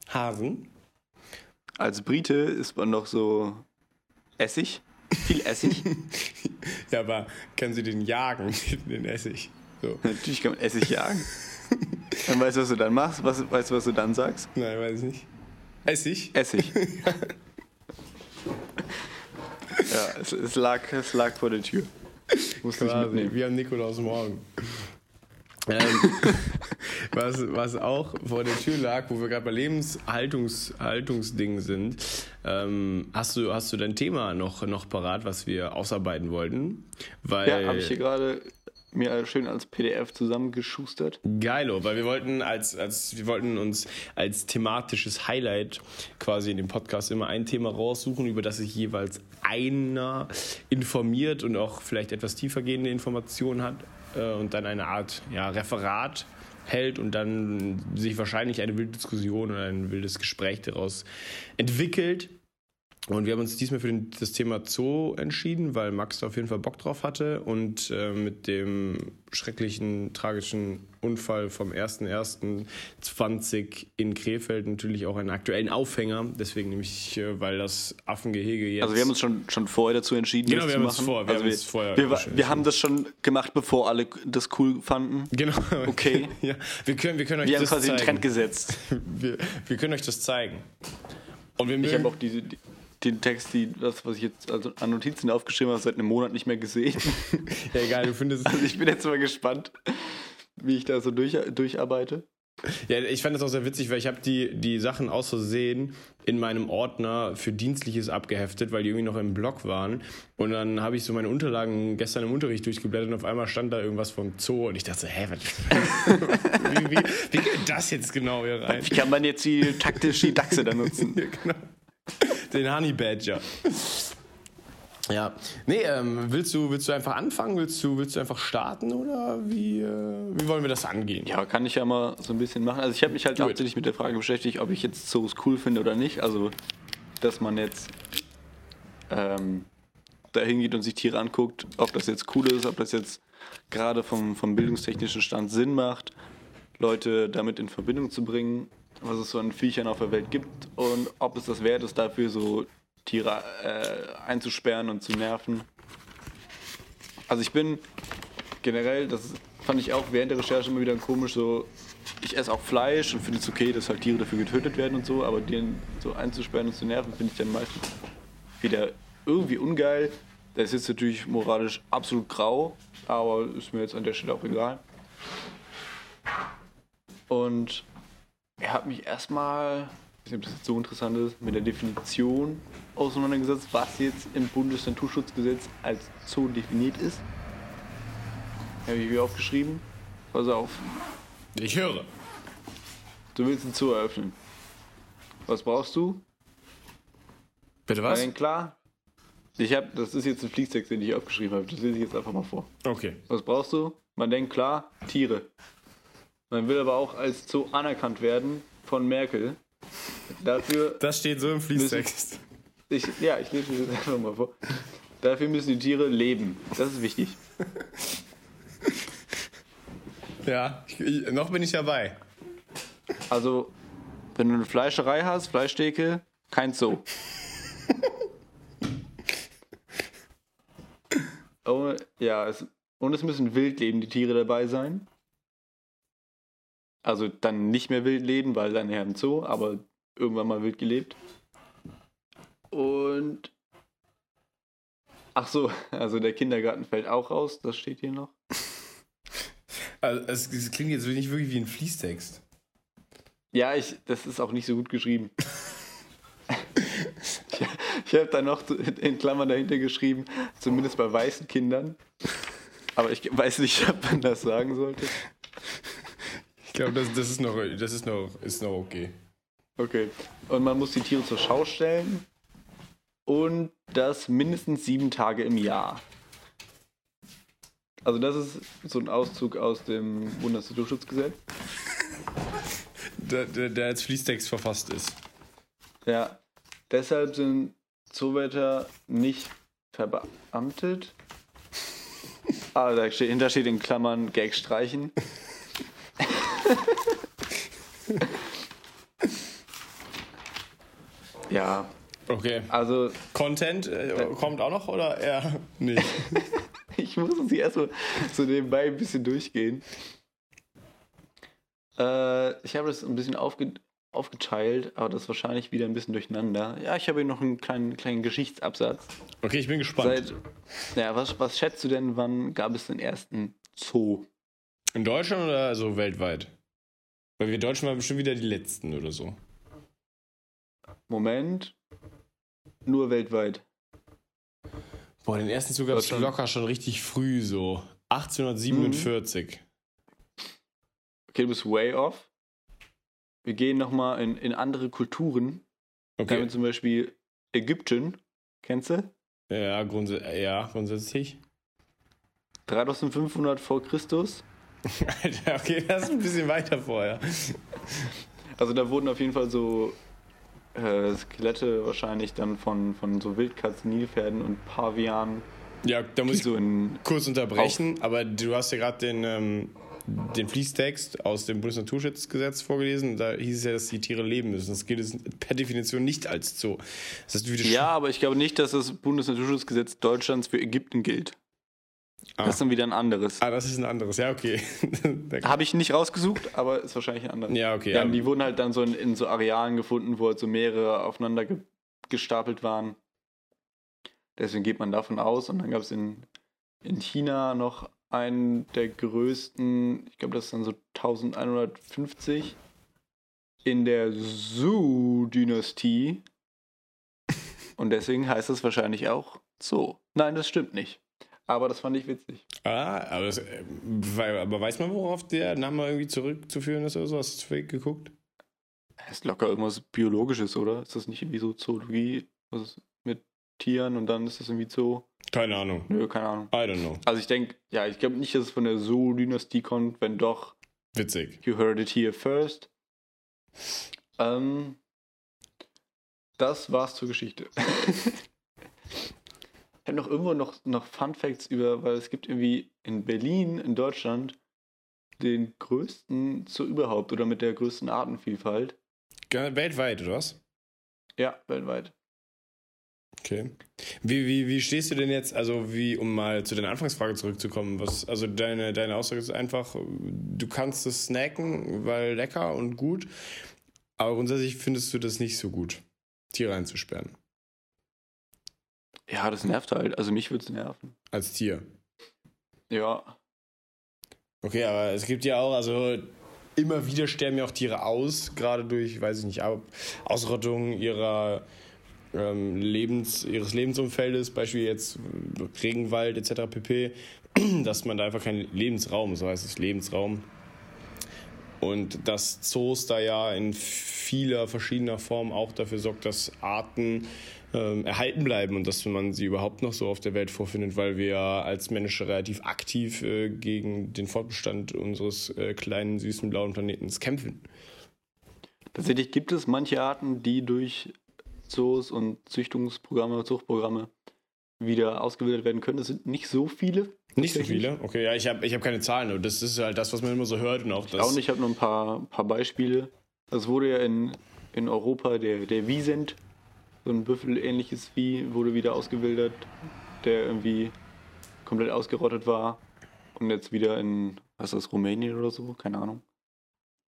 Hasen? Als Brite ist man doch so Essig, viel Essig. ja, aber kann sie den jagen, den Essig? So. Natürlich kann man Essig jagen. Dann weißt du, was du dann machst? Was, weißt du, was du dann sagst? Nein, weiß ich nicht. Essig? Essig. ja, es, es, lag, es lag vor der Tür. Musste Quasi, ich mitnehmen. wie am Nikolaus Morgen. ähm, was, was auch vor der Tür lag, wo wir gerade bei Lebenshaltungsdingen sind, ähm, hast, du, hast du dein Thema noch, noch parat, was wir ausarbeiten wollten? Weil, ja, habe ich hier gerade mir schön als PDF zusammengeschustert. Geilo, weil wir wollten als, als wir wollten uns als thematisches Highlight quasi in dem Podcast immer ein Thema raussuchen, über das sich jeweils einer informiert und auch vielleicht etwas tiefergehende Informationen hat äh, und dann eine Art ja, Referat hält und dann sich wahrscheinlich eine wilde Diskussion oder ein wildes Gespräch daraus entwickelt. Und wir haben uns diesmal für den, das Thema Zoo entschieden, weil Max da auf jeden Fall Bock drauf hatte und äh, mit dem schrecklichen, tragischen Unfall vom 01.01.20 in Krefeld natürlich auch einen aktuellen Aufhänger. Deswegen nämlich, äh, weil das Affengehege jetzt. Also, wir haben uns schon, schon vorher dazu entschieden, genau, wir haben. Uns vor, wir, also haben wir, vorher wir, wir haben das schon gemacht, bevor alle das cool fanden. Genau. Okay. ja, wir können, wir können euch wir das haben quasi zeigen. den Trend gesetzt. Wir, wir können euch das zeigen. Und wir ich habe auch diese. Die, den Text, die, das, was ich jetzt also an Notizen aufgeschrieben habe, seit einem Monat nicht mehr gesehen. ja, egal, du findest. Also ich bin jetzt mal gespannt, wie ich da so durch, durcharbeite. Ja, ich fand das auch sehr witzig, weil ich habe die, die Sachen aus Versehen in meinem Ordner für Dienstliches abgeheftet, weil die irgendwie noch im Blog waren. Und dann habe ich so meine Unterlagen gestern im Unterricht durchgeblättert und auf einmal stand da irgendwas vom Zoo und ich dachte, hä, was, wie, wie, wie geht das jetzt genau hier rein? Wie kann man jetzt die taktisch die Dachse da nutzen? ja, genau. Den Honey Badger. Ja, nee, ähm, willst, du, willst du einfach anfangen? Willst du, willst du einfach starten oder wie, äh, wie wollen wir das angehen? Ja, kann ich ja mal so ein bisschen machen. Also ich habe mich halt hauptsächlich mit der Frage beschäftigt, ob ich jetzt Zoos cool finde oder nicht. Also, dass man jetzt ähm, dahin geht und sich Tiere anguckt, ob das jetzt cool ist, ob das jetzt gerade vom, vom bildungstechnischen Stand Sinn macht, Leute damit in Verbindung zu bringen, was es so an Viechern auf der Welt gibt und ob es das wert ist, dafür so Tiere äh, einzusperren und zu nerven. Also ich bin generell, das fand ich auch während der Recherche immer wieder komisch, so ich esse auch Fleisch und finde es okay, dass halt Tiere dafür getötet werden und so, aber den so einzusperren und zu nerven, finde ich dann meistens wieder irgendwie ungeil. Das ist jetzt natürlich moralisch absolut grau, aber ist mir jetzt an der Stelle auch egal. Und er hat mich erstmal ich weiß nicht, ob das jetzt so interessant ist, mit der Definition auseinandergesetzt, was jetzt im Bundesnaturschutzgesetz als Zoo definiert ist. Habe ich hier aufgeschrieben. Pass auf. Ich höre. Du willst ein Zoo eröffnen. Was brauchst du? Bitte was? Nein, klar. Ich habe, das ist jetzt ein Fließtext, den ich aufgeschrieben habe. Das lese ich jetzt einfach mal vor. Okay. Was brauchst du? Man denkt klar, Tiere. Man will aber auch als Zoo anerkannt werden von Merkel. Dafür das steht so im Fließtext. Ich, ja, ich lese das einfach mal vor. Dafür müssen die Tiere leben. Das ist wichtig. Ja, ich, ich, noch bin ich dabei. Also, wenn du eine Fleischerei hast, Fleischtheke, kein Zoo. oh, ja, es, und es müssen wild lebende Tiere dabei sein. Also dann nicht mehr wild leben, weil dann eher im Zoo, aber irgendwann mal wild gelebt. Und. Ach so, also der Kindergarten fällt auch raus, das steht hier noch. Also es, es klingt jetzt nicht wirklich wie ein Fließtext. Ja, ich, das ist auch nicht so gut geschrieben. ich ich habe da noch in Klammern dahinter geschrieben, zumindest bei weißen Kindern. Aber ich weiß nicht, ob man das sagen sollte. Ich glaube, das, das, ist, noch, das ist, noch, ist noch okay. Okay. Und man muss die Tiere zur Schau stellen. Und das mindestens sieben Tage im Jahr. Also das ist so ein Auszug aus dem Bundesnaturschutzgesetz. der, der, der als Fließtext verfasst ist. Ja. Deshalb sind Zoowärter nicht verbeamtet. Ah, da steht, hinter steht in Klammern Gag streichen. ja. Okay. Also. Content äh, kommt auch noch oder eher nicht? ich muss sie erstmal so nebenbei ein bisschen durchgehen. Äh, ich habe das ein bisschen aufge aufgeteilt, aber das ist wahrscheinlich wieder ein bisschen durcheinander. Ja, ich habe hier noch einen kleinen, kleinen Geschichtsabsatz. Okay, ich bin gespannt. Seit, ja, was, was schätzt du denn, wann gab es den ersten Zoo? In Deutschland oder also weltweit? Weil wir Deutschen waren bestimmt wieder die Letzten oder so. Moment. Nur weltweit. Boah, den ersten Zug gab es locker schon richtig früh, so 1847. Mhm. Okay, du bist way off. Wir gehen nochmal in, in andere Kulturen. Okay. Haben wir zum Beispiel Ägypten. Kennst du? Ja, grunds ja grundsätzlich. 3500 vor Christus. Alter, okay, das ist ein bisschen weiter vorher. Also da wurden auf jeden Fall so äh, Skelette wahrscheinlich dann von, von so Wildkatzen, Nilpferden und Pavianen. Ja, da muss ich so kurz unterbrechen, aber du hast ja gerade den, ähm, den Fließtext aus dem Bundesnaturschutzgesetz vorgelesen. Da hieß es ja, dass die Tiere leben müssen. Das gilt per Definition nicht als Zoo. Das heißt, ja, aber ich glaube nicht, dass das Bundesnaturschutzgesetz Deutschlands für Ägypten gilt. Ah. Das ist dann wieder ein anderes. Ah, das ist ein anderes, ja, okay. Habe ich nicht rausgesucht, aber ist wahrscheinlich ein anderes. Ja, okay. Ja, die wurden halt dann so in, in, so Arealen gefunden, wo halt so mehrere aufeinander ge gestapelt waren. Deswegen geht man davon aus. Und dann gab es in, in China noch einen der größten, ich glaube, das ist dann so 1150 in der Zhou-Dynastie. Und deswegen heißt es wahrscheinlich auch so. Nein, das stimmt nicht. Aber das fand ich witzig. Ah, aber, das, äh, aber weiß man, worauf der Name irgendwie zurückzuführen ist oder so? Hast du geguckt? Das ist locker irgendwas Biologisches, oder? Ist das nicht irgendwie so Zoologie, was mit Tieren und dann ist das irgendwie Zoo. Keine Ahnung. Nö, keine Ahnung. I don't know. Also ich denke, ja, ich glaube nicht, dass es von der Zoo-Dynastie kommt, wenn doch. Witzig. You heard it here first. Ähm, das war's zur Geschichte. ich habe noch irgendwo noch, noch Fun Facts über, weil es gibt irgendwie in Berlin, in Deutschland, den größten Zoo überhaupt oder mit der größten Artenvielfalt. Weltweit, oder was? Ja, weltweit. Okay. Wie, wie, wie stehst du denn jetzt, also wie, um mal zu deiner Anfangsfrage zurückzukommen, was, also deine, deine Aussage ist einfach, du kannst es snacken, weil lecker und gut, aber grundsätzlich findest du das nicht so gut, Tiere einzusperren. Ja, das nervt halt, also mich würde es nerven. Als Tier? Ja. Okay, aber es gibt ja auch, also immer wieder sterben ja auch Tiere aus, gerade durch, weiß ich nicht, Ausrottung ihrer ähm, Lebens, ihres Lebensumfeldes, Beispiel jetzt Regenwald etc. pp., dass man da einfach keinen Lebensraum, so heißt es Lebensraum, und dass Zoos da ja in vieler verschiedener Form auch dafür sorgt, dass Arten ähm, erhalten bleiben und dass man sie überhaupt noch so auf der Welt vorfindet, weil wir als Menschen relativ aktiv äh, gegen den Fortbestand unseres äh, kleinen, süßen, blauen Planetens kämpfen. Tatsächlich gibt es manche Arten, die durch Zoos und Züchtungsprogramme, Zuchtprogramme wieder ausgewildert werden können. Das sind nicht so viele. Nicht so viele? Okay, ja, ich habe ich hab keine Zahlen. Das ist halt das, was man immer so hört. Und auch das ich, auch, ich habe nur ein paar, paar Beispiele. Es wurde ja in, in Europa der, der Wiesent, so ein Büffel-ähnliches Vieh, wurde wieder ausgewildert, der irgendwie komplett ausgerottet war und jetzt wieder in, was ist das, Rumänien oder so? Keine Ahnung.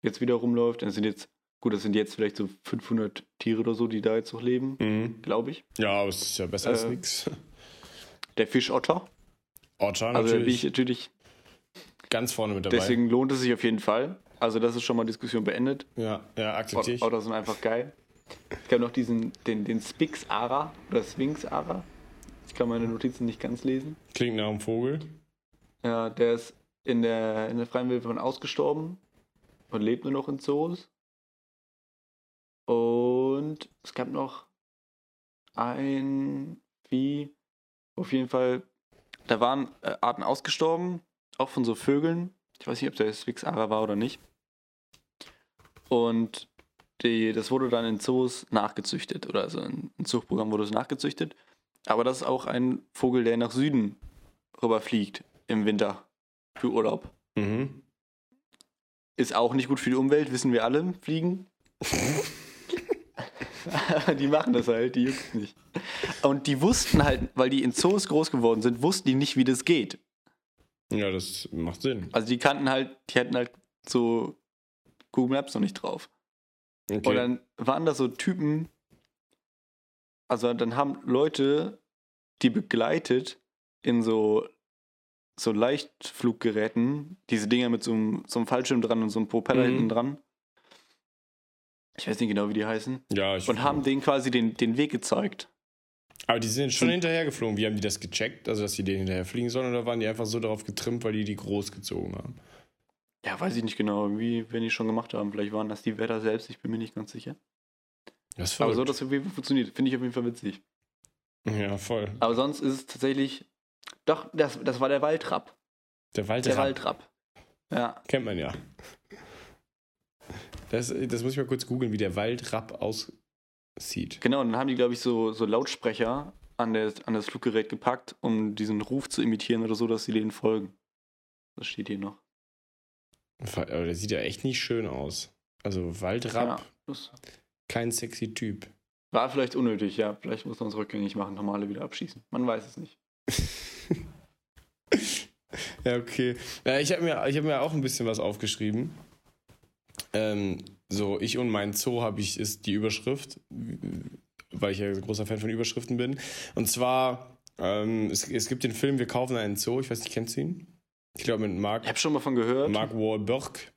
Jetzt wieder rumläuft. Das sind jetzt, gut, das sind jetzt vielleicht so 500 Tiere oder so, die da jetzt noch leben, mhm. glaube ich. Ja, aber es ist ja besser äh, als nichts. Der Fischotter Otter also natürlich. Also bin ich natürlich ganz vorne mit dabei. Deswegen lohnt es sich auf jeden Fall. Also das ist schon mal Diskussion beendet. Ja, ja, akzeptiere ich. Otter sind einfach geil. Es gab noch diesen, den, den Spix-Ara oder Sphinx-Ara. Ich kann meine Notizen nicht ganz lesen. Klingt nach einem Vogel. Ja, der ist in der, in der freien Wildbahn ausgestorben und lebt nur noch in Zoos. Und es gab noch ein Vieh, auf jeden Fall da waren äh, Arten ausgestorben, auch von so Vögeln. Ich weiß nicht, ob der Sphinx-Ara war oder nicht. Und die, das wurde dann in Zoos nachgezüchtet oder also in, in Zuchtprogramm wurde es nachgezüchtet. Aber das ist auch ein Vogel, der nach Süden rüberfliegt im Winter für Urlaub. Mhm. Ist auch nicht gut für die Umwelt, wissen wir alle, fliegen. die machen das halt, die juckt nicht. Und die wussten halt, weil die in Zoos groß geworden sind, wussten die nicht, wie das geht. Ja, das macht Sinn. Also die kannten halt, die hatten halt so Google Maps noch nicht drauf. Okay. Und dann waren da so Typen, also dann haben Leute die begleitet in so, so Leichtfluggeräten, diese Dinger mit so einem, so einem Fallschirm dran und so einem Propeller mhm. hinten dran ich weiß nicht genau, wie die heißen. Ja, ich Und haben denen quasi den, den Weg gezeigt. Aber die sind schon hinterher geflogen. Wie haben die das gecheckt? Also, dass sie denen hinterher fliegen sollen? Oder waren die einfach so darauf getrimmt, weil die die groß gezogen haben? Ja, weiß ich nicht genau. Wie, wenn die schon gemacht haben. Vielleicht waren das die Wetter selbst. Ich bin mir nicht ganz sicher. Das Aber so, dass es Fall funktioniert. Finde ich auf jeden Fall witzig. Ja, voll. Aber sonst ist es tatsächlich. Doch, das, das war der Waldrapp. Der Waldrapp. Der Waldrapp. Ja. Kennt man ja. Das, das muss ich mal kurz googeln, wie der Waldrapp aussieht. Genau, und dann haben die, glaube ich, so, so Lautsprecher an, der, an das Fluggerät gepackt, um diesen Ruf zu imitieren oder so, dass sie denen folgen. Das steht hier noch. Aber der sieht ja echt nicht schön aus. Also Waldrapp, ja, kein sexy Typ. War vielleicht unnötig, ja. Vielleicht muss man es rückgängig machen, normale wieder abschießen. Man weiß es nicht. ja, okay. Ja, ich habe mir, hab mir auch ein bisschen was aufgeschrieben. Ähm, so, ich und mein Zoo habe ich, ist die Überschrift, weil ich ja ein großer Fan von Überschriften bin. Und zwar, ähm, es, es gibt den Film Wir kaufen einen Zoo, ich weiß nicht, kennst du ihn? Ich glaube mit Mark. Ich habe schon mal von gehört. Mark Wahlberg.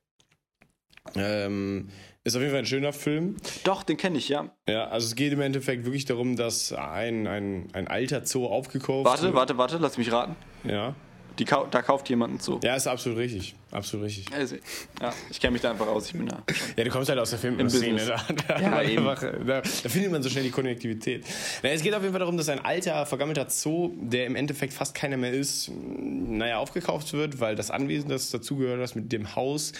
Ähm, ist auf jeden Fall ein schöner Film. Doch, den kenne ich, ja. Ja, also es geht im Endeffekt wirklich darum, dass ein, ein, ein alter Zoo aufgekauft Warte, warte, warte, lass mich raten. Ja. Die da kauft jemand zu. Ja, ist absolut richtig. Absolut richtig. Also, ja, ich kenne mich da einfach aus. Ich bin da. Ja, du kommst halt aus der Filmszene. Da, da, ja, einfach, da, da, findet man so schnell die Konnektivität. Na, es geht auf jeden Fall darum, dass ein alter, vergammelter Zoo, der im Endeffekt fast keiner mehr ist, naja, aufgekauft wird, weil das Anwesen, das dazugehört, das mit dem Haus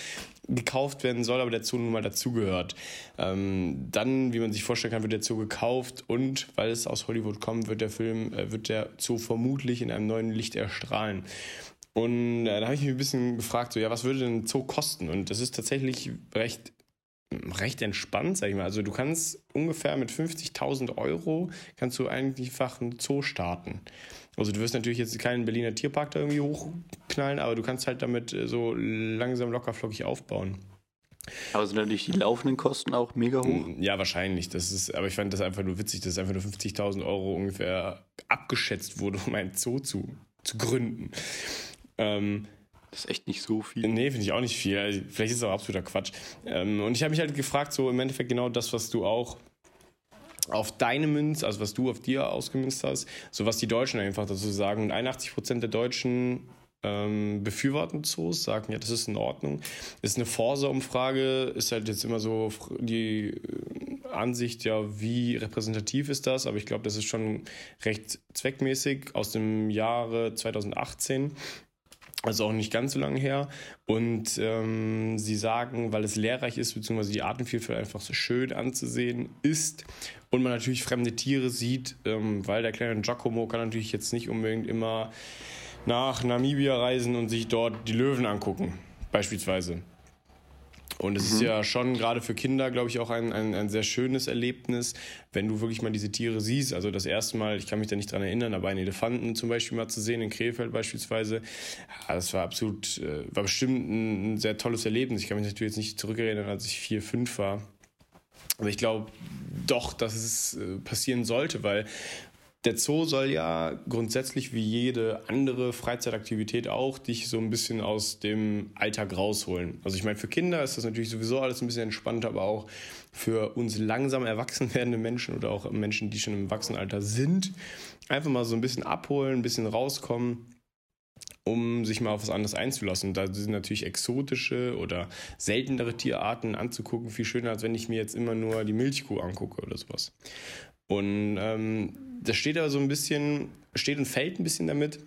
gekauft werden soll, aber der Zoo nun mal dazugehört. Ähm, dann, wie man sich vorstellen kann, wird der Zoo gekauft und weil es aus Hollywood kommt, wird der Film, äh, wird der Zoo vermutlich in einem neuen Licht erstrahlen. Und äh, da habe ich mich ein bisschen gefragt, so, ja, was würde denn ein Zoo kosten? Und das ist tatsächlich recht recht entspannt, sag ich mal. Also du kannst ungefähr mit 50.000 Euro kannst du eigentlich einfach einen Zoo starten. Also du wirst natürlich jetzt keinen Berliner Tierpark da irgendwie hochknallen, aber du kannst halt damit äh, so langsam lockerflockig aufbauen. Aber sind natürlich die laufenden Kosten auch mega hoch? Ja, wahrscheinlich. Das ist, aber ich fand das einfach nur witzig, dass einfach nur 50.000 Euro ungefähr abgeschätzt wurde, um ein Zoo zu, zu gründen. Ähm, das ist echt nicht so viel. Nee, finde ich auch nicht viel. Vielleicht ist es auch absoluter Quatsch. Ähm, und ich habe mich halt gefragt, so im Endeffekt genau das, was du auch auf deine Münz, also was du auf dir ausgemünzt hast, so was die Deutschen einfach dazu sagen. Und 81 Prozent der Deutschen ähm, befürworten Zoos, sagen, ja, das ist in Ordnung. Ist eine Forsa-Umfrage, ist halt jetzt immer so die äh, Ansicht, ja, wie repräsentativ ist das? Aber ich glaube, das ist schon recht zweckmäßig aus dem Jahre 2018 also auch nicht ganz so lange her. Und ähm, sie sagen, weil es lehrreich ist, beziehungsweise die Artenvielfalt einfach so schön anzusehen ist und man natürlich fremde Tiere sieht, ähm, weil der kleine Giacomo kann natürlich jetzt nicht unbedingt immer nach Namibia reisen und sich dort die Löwen angucken, beispielsweise. Und es mhm. ist ja schon gerade für Kinder, glaube ich, auch ein, ein, ein, sehr schönes Erlebnis, wenn du wirklich mal diese Tiere siehst. Also das erste Mal, ich kann mich da nicht dran erinnern, aber einen Elefanten zum Beispiel mal zu sehen, in Krefeld beispielsweise, ja, das war absolut, äh, war bestimmt ein, ein sehr tolles Erlebnis. Ich kann mich natürlich jetzt nicht zurückerinnern, als ich vier, fünf war. Aber ich glaube doch, dass es äh, passieren sollte, weil der Zoo soll ja grundsätzlich wie jede andere Freizeitaktivität auch dich so ein bisschen aus dem Alltag rausholen. Also ich meine, für Kinder ist das natürlich sowieso alles ein bisschen entspannter, aber auch für uns langsam erwachsen werdende Menschen oder auch Menschen, die schon im Erwachsenenalter sind, einfach mal so ein bisschen abholen, ein bisschen rauskommen um sich mal auf was anderes einzulassen. Da sind natürlich exotische oder seltenere Tierarten anzugucken viel schöner, als wenn ich mir jetzt immer nur die Milchkuh angucke oder sowas. Und ähm, das steht aber so ein bisschen, steht und fällt ein bisschen damit,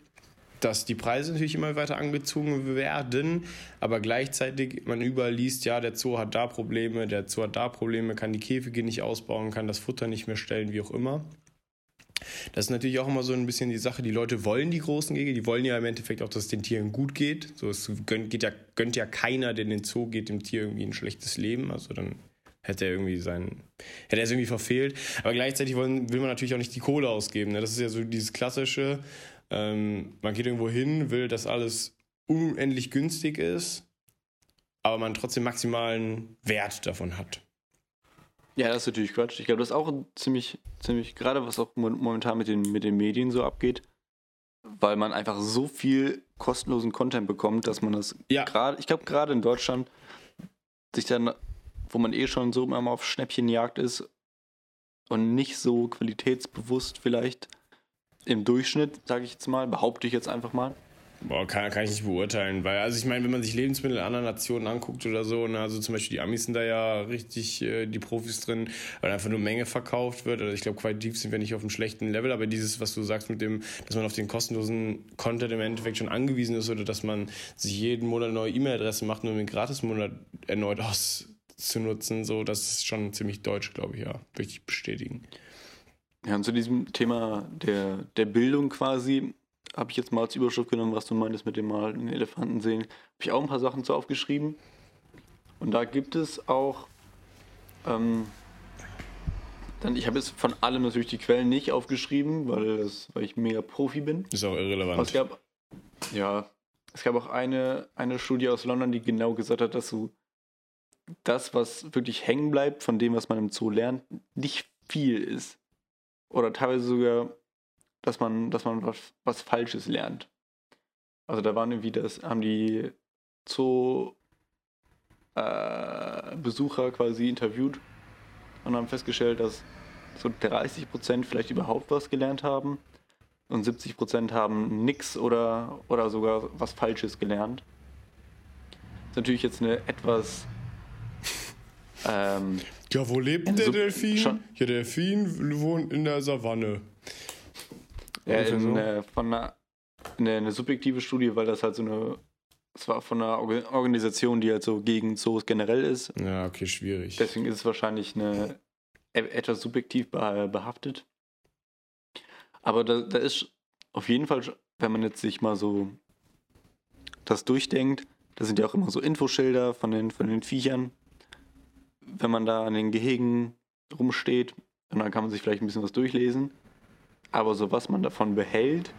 dass die Preise natürlich immer weiter angezogen werden, aber gleichzeitig man überall liest, ja, der Zoo hat da Probleme, der Zoo hat da Probleme, kann die Käfige nicht ausbauen, kann das Futter nicht mehr stellen, wie auch immer. Das ist natürlich auch immer so ein bisschen die Sache, die Leute wollen die großen Gege, die wollen ja im Endeffekt auch, dass es den Tieren gut geht. So, es gönnt, geht ja, gönnt ja keiner, der in den Zoo geht, dem Tier irgendwie ein schlechtes Leben. Also dann hätte er irgendwie sein, hätte er es irgendwie verfehlt. Aber gleichzeitig wollen, will man natürlich auch nicht die Kohle ausgeben. Ne? Das ist ja so dieses klassische, ähm, man geht irgendwo hin, will, dass alles unendlich günstig ist, aber man trotzdem maximalen Wert davon hat. Ja, das ist natürlich Quatsch. Ich glaube, das ist auch ziemlich, ziemlich, gerade was auch momentan mit den, mit den Medien so abgeht, weil man einfach so viel kostenlosen Content bekommt, dass man das ja. gerade, ich glaube, gerade in Deutschland sich dann wo man eh schon so immer auf Schnäppchenjagd ist und nicht so qualitätsbewusst vielleicht im Durchschnitt, sage ich jetzt mal, behaupte ich jetzt einfach mal. Boah, kann, kann ich nicht beurteilen, weil, also ich meine, wenn man sich Lebensmittel anderer Nationen anguckt oder so, ne, also zum Beispiel die Amis sind da ja richtig äh, die Profis drin, weil einfach nur Menge verkauft wird. Also ich glaube, qualitativ sind wir nicht auf einem schlechten Level, aber dieses, was du sagst mit dem, dass man auf den kostenlosen Content im Endeffekt schon angewiesen ist oder dass man sich jeden Monat eine neue E-Mail-Adresse macht, um den Gratis-Monat erneut aus, zu nutzen. So, das ist schon ziemlich deutsch, glaube ich, ja. Würde ich bestätigen. Ja, und zu diesem Thema der, der Bildung quasi habe ich jetzt mal als Überschrift genommen, was du meintest mit dem Mal den Elefanten sehen. Habe ich auch ein paar Sachen zu aufgeschrieben. Und da gibt es auch, ähm, dann, ich habe jetzt von allem natürlich die Quellen nicht aufgeschrieben, weil, das, weil ich mega Profi bin. Ist auch irrelevant. Aber es gab, ja, es gab auch eine, eine Studie aus London, die genau gesagt hat, dass du das, was wirklich hängen bleibt von dem, was man im Zoo lernt, nicht viel ist. Oder teilweise sogar, dass man, dass man was, was Falsches lernt. Also da waren irgendwie, das haben die Zoo-Besucher äh, quasi interviewt und haben festgestellt, dass so 30 Prozent vielleicht überhaupt was gelernt haben und 70 Prozent haben nichts oder, oder sogar was Falsches gelernt. Das ist natürlich jetzt eine etwas. Ähm, ja, wo lebt der Delfin? Schon? Ja, der Delfin wohnt in der Savanne. Ja, in, so. äh, von einer, eine, eine subjektive Studie, weil das halt so eine es war von einer Organisation, die halt so gegen Zoos generell ist. Ja, okay, schwierig. Deswegen ist es wahrscheinlich eine e-, etwas subjektiv behaftet. Aber da, da ist auf jeden Fall, wenn man jetzt sich mal so das durchdenkt, da sind ja auch immer so Infoschilder von den, von den Viechern. Wenn man da an den Gehegen rumsteht, und dann kann man sich vielleicht ein bisschen was durchlesen. Aber so was man davon behält,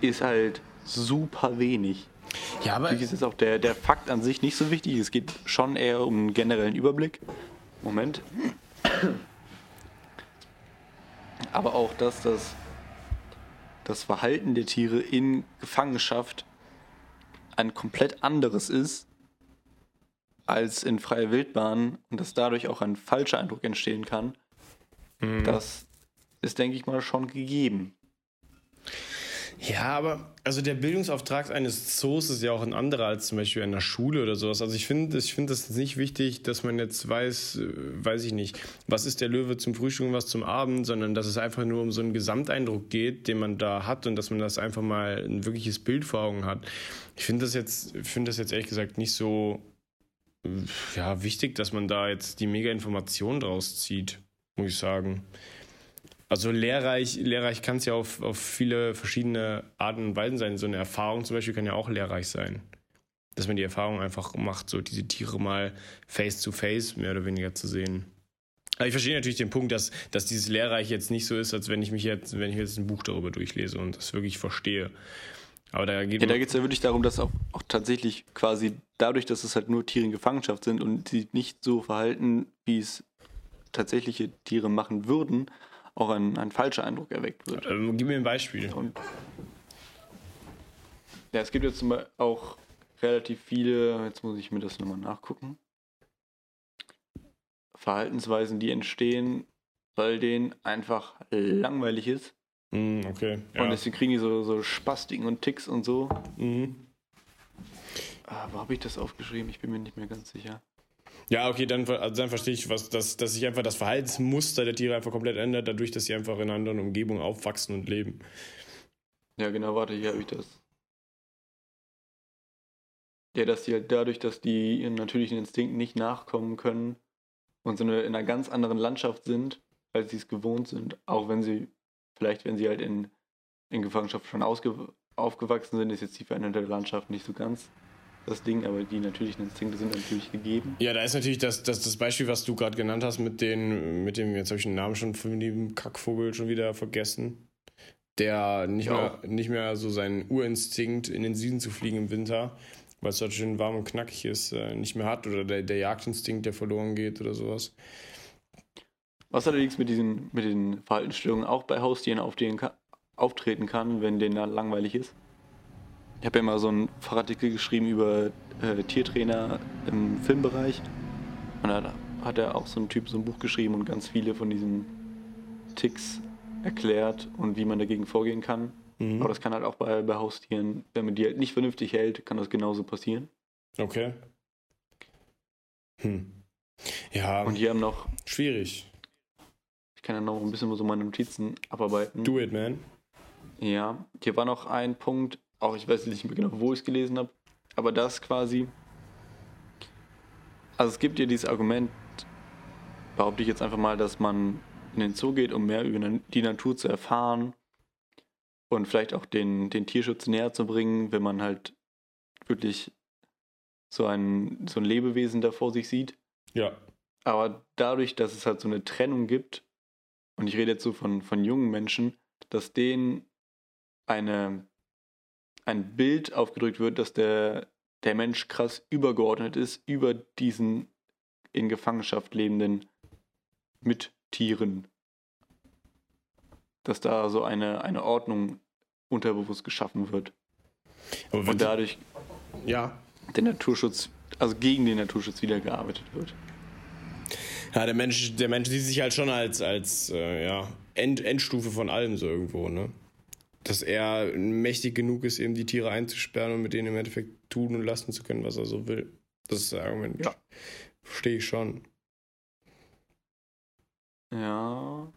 ist halt super wenig. Ja, aber. Natürlich ist jetzt auch der, der Fakt an sich nicht so wichtig. Es geht schon eher um einen generellen Überblick. Moment. Aber auch, dass das, das Verhalten der Tiere in Gefangenschaft ein komplett anderes ist als in freier Wildbahn und dass dadurch auch ein falscher Eindruck entstehen kann, mhm. das ist, denke ich mal, schon gegeben. Ja, aber also der Bildungsauftrag eines Zoos ist ja auch ein anderer als zum Beispiel einer Schule oder sowas. Also ich finde ich finde das nicht wichtig, dass man jetzt weiß, äh, weiß ich nicht, was ist der Löwe zum Frühstück und was zum Abend, sondern dass es einfach nur um so einen Gesamteindruck geht, den man da hat und dass man das einfach mal ein wirkliches Bild vor Augen hat. Ich finde das jetzt, finde das jetzt ehrlich gesagt nicht so ja, wichtig, dass man da jetzt die mega Information draus zieht, muss ich sagen. Also lehrreich, lehrreich kann es ja auf, auf viele verschiedene Arten und Weisen sein. So eine Erfahrung zum Beispiel kann ja auch lehrreich sein. Dass man die Erfahrung einfach macht, so diese Tiere mal face to face mehr oder weniger zu sehen. Aber ich verstehe natürlich den Punkt, dass, dass dieses Lehrreich jetzt nicht so ist, als wenn ich mich jetzt, wenn ich jetzt ein Buch darüber durchlese und das wirklich verstehe. Aber da geht ja, da geht es ja wirklich darum, dass auch, auch tatsächlich quasi dadurch, dass es halt nur Tiere in Gefangenschaft sind und sie nicht so verhalten, wie es tatsächliche Tiere machen würden, auch ein, ein falscher Eindruck erweckt wird. Ähm, gib mir ein Beispiel. Und ja, es gibt jetzt zum Beispiel auch relativ viele, jetzt muss ich mir das nochmal nachgucken, Verhaltensweisen, die entstehen, weil denen einfach langweilig ist. Mm, okay. Ja. Und deswegen kriegen die so, so Spastiken und Ticks und so. Mhm. Ah, wo habe ich das aufgeschrieben? Ich bin mir nicht mehr ganz sicher. Ja, okay, dann, also dann verstehe ich, was, dass, dass sich einfach das Verhaltensmuster der Tiere einfach komplett ändert, dadurch, dass sie einfach in einer anderen Umgebung aufwachsen und leben. Ja, genau, warte, hier habe ich das. Ja, dass die halt dadurch, dass die ihren natürlichen Instinkten nicht nachkommen können und so eine, in einer ganz anderen Landschaft sind, als sie es gewohnt sind, auch wenn sie, vielleicht wenn sie halt in, in Gefangenschaft schon aufgewachsen sind, ist jetzt die veränderte Landschaft nicht so ganz das Ding, aber die natürlichen Instinkte sind natürlich gegeben. Ja, da ist natürlich das, das, das Beispiel, was du gerade genannt hast, mit, den, mit dem, jetzt habe ich den Namen schon von dem Kackvogel schon wieder vergessen, der nicht, ja. mehr, nicht mehr so seinen Urinstinkt in den Süden zu fliegen im Winter, weil es dort schön warm und knackig ist, äh, nicht mehr hat oder der, der Jagdinstinkt, der verloren geht oder sowas. Was allerdings mit diesen mit den Verhaltensstörungen auch bei Haustieren auftreten kann, wenn denen dann langweilig ist. Ich habe ja mal so einen Fachartikel geschrieben über äh, Tiertrainer im Filmbereich. Und da hat er auch so ein Typ so ein Buch geschrieben und ganz viele von diesen Ticks erklärt und wie man dagegen vorgehen kann. Mhm. Aber das kann halt auch bei, bei Haustieren, wenn man die halt nicht vernünftig hält, kann das genauso passieren. Okay. Hm. Ja. Und hier haben noch. Schwierig. Ich kann ja noch ein bisschen so meine Notizen abarbeiten. Do it, man. Ja, hier war noch ein Punkt, auch ich weiß nicht mehr genau, wo ich es gelesen habe, aber das quasi. Also es gibt ja dieses Argument, behaupte ich jetzt einfach mal, dass man in den Zoo geht, um mehr über die Natur zu erfahren und vielleicht auch den, den Tierschutz näher zu bringen, wenn man halt wirklich so ein, so ein Lebewesen da vor sich sieht. Ja. Aber dadurch, dass es halt so eine Trennung gibt, und ich rede jetzt so von, von jungen Menschen, dass denen eine ein Bild aufgedrückt wird, dass der, der Mensch krass übergeordnet ist über diesen in Gefangenschaft lebenden Mittieren. Dass da so eine, eine Ordnung unterbewusst geschaffen wird. Und dadurch ja. der Naturschutz, also gegen den Naturschutz wieder gearbeitet wird. Ja, der Mensch, der Mensch sieht sich halt schon als, als äh, ja, End, Endstufe von allem so irgendwo, ne? dass er mächtig genug ist, eben die Tiere einzusperren und mit denen im Endeffekt tun und lassen zu können, was er so will. Das ist das Argument. Ja. Verstehe ich schon. Ja.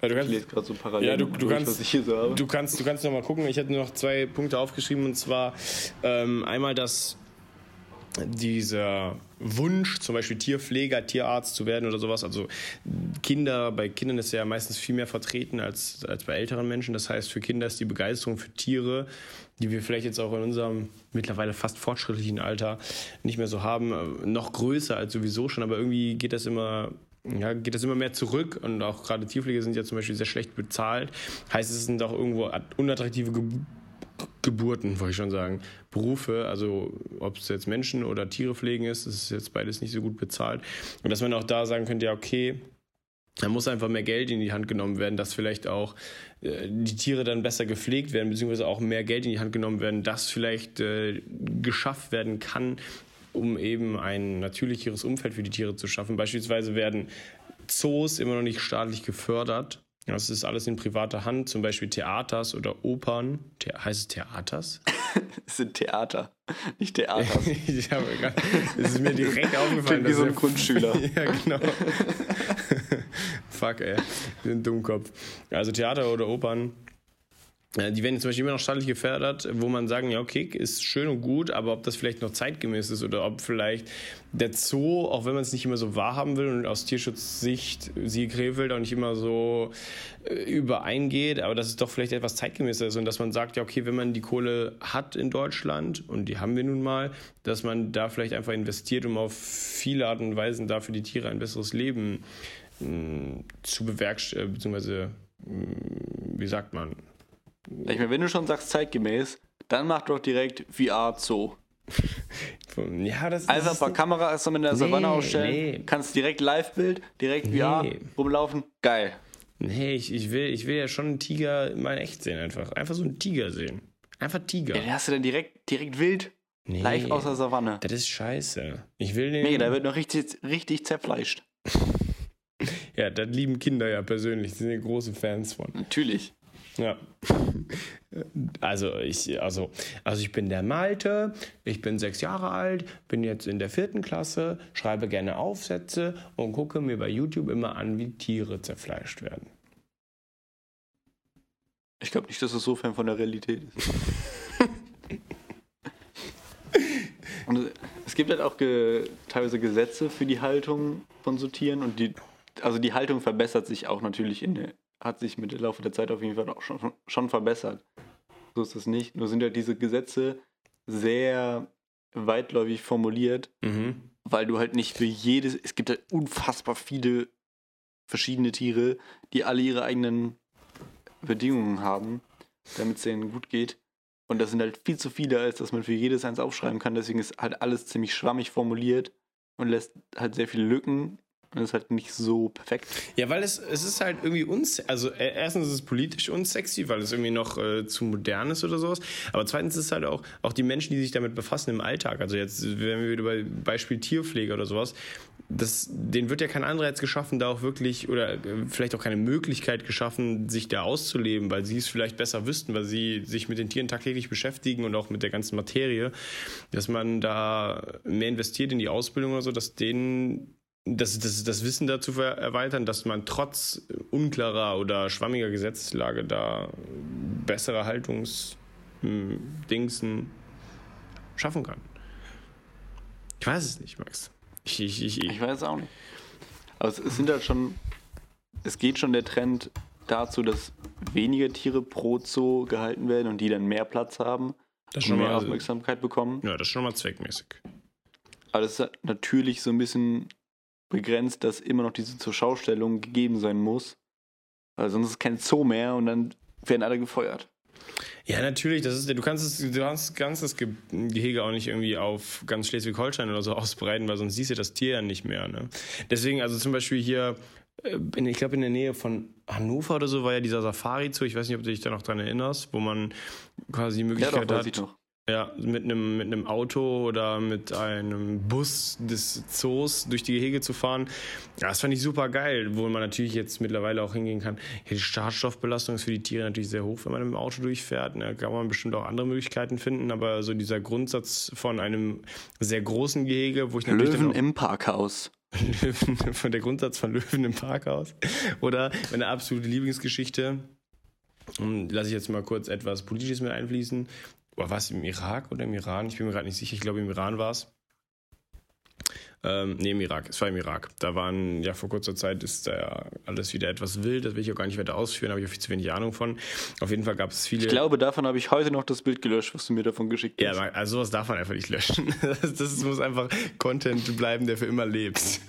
Ja, du kannst, ich gerade so parallel. Ja, du, du durch, kannst, so du kannst, du kannst noch mal gucken. Ich hätte noch zwei Punkte aufgeschrieben und zwar ähm, einmal, dass dieser Wunsch, zum Beispiel Tierpfleger, Tierarzt zu werden oder sowas. Also Kinder, bei Kindern ist ja meistens viel mehr vertreten als, als bei älteren Menschen. Das heißt, für Kinder ist die Begeisterung für Tiere, die wir vielleicht jetzt auch in unserem mittlerweile fast fortschrittlichen Alter nicht mehr so haben, noch größer als sowieso schon. Aber irgendwie geht das immer ja, geht das immer mehr zurück und auch gerade Tierpflege sind ja zum Beispiel sehr schlecht bezahlt. Heißt, es sind auch irgendwo unattraktive Geburten, wollte ich schon sagen. Berufe, also ob es jetzt Menschen oder Tiere pflegen ist, ist jetzt beides nicht so gut bezahlt. Und dass man auch da sagen könnte, ja, okay, da muss einfach mehr Geld in die Hand genommen werden, dass vielleicht auch äh, die Tiere dann besser gepflegt werden, beziehungsweise auch mehr Geld in die Hand genommen werden, dass vielleicht äh, geschafft werden kann, um eben ein natürlicheres Umfeld für die Tiere zu schaffen. Beispielsweise werden Zoos immer noch nicht staatlich gefördert. Das ist alles in privater Hand, zum Beispiel Theaters oder Opern. The heißt es Theaters? es sind Theater, nicht Theaters. ich habe es ist mir direkt aufgefallen. Wie so ein Grundschüler. ja, genau. Fuck, ey. Ich bin ein Dummkopf. Also Theater oder Opern die werden zum Beispiel immer noch staatlich gefördert, wo man sagen, ja, okay, ist schön und gut, aber ob das vielleicht noch zeitgemäß ist oder ob vielleicht der Zoo, auch wenn man es nicht immer so wahrhaben will und aus Tierschutzsicht sie Krefeld auch nicht immer so äh, übereingeht, aber dass es doch vielleicht etwas zeitgemäßer ist und dass man sagt, ja, okay, wenn man die Kohle hat in Deutschland und die haben wir nun mal, dass man da vielleicht einfach investiert, um auf viele Arten und Weisen dafür die Tiere ein besseres Leben mh, mm, zu bewerkstelligen, äh, beziehungsweise, mh, mm, wie sagt man, ich meine, wenn du schon sagst zeitgemäß, dann mach doch direkt VR Zoo. ja, das Einfach ein paar Kameras in der nee, Savanne ausstellen, nee. kannst direkt Live-Bild, direkt nee. VR rumlaufen, geil. Nee, ich, ich, will, ich will ja schon einen Tiger mal echt sehen einfach. Einfach so einen Tiger sehen. Einfach Tiger. Ja, den hast du dann direkt, direkt wild, nee, live aus der Savanne. Das ist scheiße. Ich will den... Nee, da wird noch richtig, richtig zerfleischt. ja, das lieben Kinder ja persönlich. Die sind ja große Fans von. Natürlich. Ja. Also ich, also, also ich bin der Malte, ich bin sechs Jahre alt, bin jetzt in der vierten Klasse, schreibe gerne Aufsätze und gucke mir bei YouTube immer an, wie Tiere zerfleischt werden. Ich glaube nicht, dass es so fern von der Realität ist. und es gibt halt auch ge teilweise Gesetze für die Haltung von so Tieren und die, also die Haltung verbessert sich auch natürlich in der hat sich mit dem Laufe der Zeit auf jeden Fall auch schon, schon verbessert. So ist es nicht. Nur sind ja diese Gesetze sehr weitläufig formuliert, mhm. weil du halt nicht für jedes, es gibt halt unfassbar viele verschiedene Tiere, die alle ihre eigenen Bedingungen haben, damit es denen gut geht. Und das sind halt viel zu viele, als dass man für jedes eins aufschreiben kann. Deswegen ist halt alles ziemlich schwammig formuliert und lässt halt sehr viele Lücken das ist halt nicht so perfekt. Ja, weil es, es ist halt irgendwie uns, also äh, erstens ist es politisch unsexy, weil es irgendwie noch äh, zu modern ist oder sowas. Aber zweitens ist es halt auch, auch die Menschen, die sich damit befassen im Alltag. Also jetzt, wenn wir wieder bei Beispiel Tierpflege oder sowas, das, denen wird ja kein Anreiz geschaffen, da auch wirklich, oder äh, vielleicht auch keine Möglichkeit geschaffen, sich da auszuleben, weil sie es vielleicht besser wüssten, weil sie sich mit den Tieren tagtäglich beschäftigen und auch mit der ganzen Materie, dass man da mehr investiert in die Ausbildung oder so, dass denen das, das, das Wissen dazu erweitern, dass man trotz unklarer oder schwammiger Gesetzeslage da bessere Haltungsdingsen schaffen kann. Ich weiß es nicht, Max. Ich, ich, ich, ich weiß es auch nicht. Aber es, es sind halt schon, es geht schon der Trend dazu, dass weniger Tiere pro Zoo gehalten werden und die dann mehr Platz haben das und mehr mal, Aufmerksamkeit bekommen. Ja, das ist schon mal zweckmäßig. Aber das ist natürlich so ein bisschen begrenzt, dass immer noch diese Zurschaustellung gegeben sein muss. Weil sonst ist kein Zoo mehr und dann werden alle gefeuert. Ja, natürlich. Das ist, du kannst es, du kannst, kannst das Gehege auch nicht irgendwie auf ganz Schleswig-Holstein oder so ausbreiten, weil sonst siehst du das Tier ja nicht mehr. Ne? Deswegen, also zum Beispiel hier, äh, in, ich glaube in der Nähe von Hannover oder so war ja dieser Safari-Zoo. Ich weiß nicht, ob du dich da noch dran erinnerst, wo man quasi die Möglichkeit ja, doch, hat. Ja, mit einem, mit einem Auto oder mit einem Bus des Zoos durch die Gehege zu fahren. Ja, das fand ich super geil, wo man natürlich jetzt mittlerweile auch hingehen kann. Die Schadstoffbelastung ist für die Tiere natürlich sehr hoch, wenn man mit dem Auto durchfährt. Da kann man bestimmt auch andere Möglichkeiten finden, aber so dieser Grundsatz von einem sehr großen Gehege, wo ich natürlich. Löwen im Parkhaus. Löwen, von der Grundsatz von Löwen im Parkhaus. Oder meine absolute Lieblingsgeschichte. Lasse ich jetzt mal kurz etwas Politisches mit einfließen war es im Irak oder im Iran? Ich bin mir gerade nicht sicher. Ich glaube, im Iran war es. Ähm, nee, im Irak. Es war im Irak. Da waren, ja, vor kurzer Zeit ist da alles wieder etwas wild. Das will ich auch gar nicht weiter ausführen, habe ich auch viel zu wenig Ahnung von. Auf jeden Fall gab es viele. Ich glaube, davon habe ich heute noch das Bild gelöscht, was du mir davon geschickt hast. Ja, also sowas darf man einfach nicht löschen. Das, das muss einfach Content bleiben, der für immer lebt.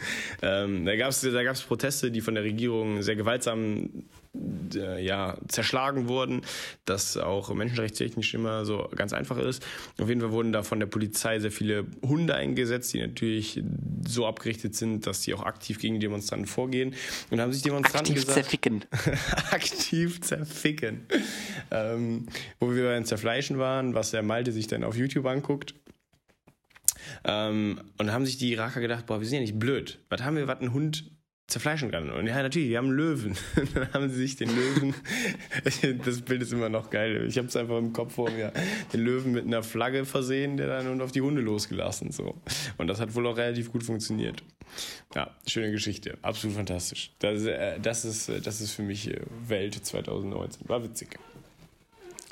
Ähm, da gab es da gab's Proteste, die von der Regierung sehr gewaltsam äh, ja, zerschlagen wurden, das auch menschenrechtstechnisch immer so ganz einfach ist. Auf jeden Fall wurden da von der Polizei sehr viele Hunde eingesetzt, die natürlich so abgerichtet sind, dass sie auch aktiv gegen die Demonstranten vorgehen. Und haben sich Demonstranten aktiv gesagt, zerficken. aktiv zerficken. Ähm, wo wir beim Zerfleischen waren, was der Malte sich dann auf YouTube anguckt. Ähm, und haben sich die Iraker gedacht, boah, wir sind ja nicht blöd. Was haben wir, was ein Hund zerfleischen kann. Und ja, natürlich, wir haben einen Löwen. dann haben sie sich den Löwen, das Bild ist immer noch geil. Ich habe es einfach im Kopf vor mir, den Löwen mit einer Flagge versehen, der dann auf die Hunde losgelassen. So. Und das hat wohl auch relativ gut funktioniert. Ja, schöne Geschichte. Absolut fantastisch. Das, äh, das, ist, das ist für mich äh, Welt 2019. War witzig.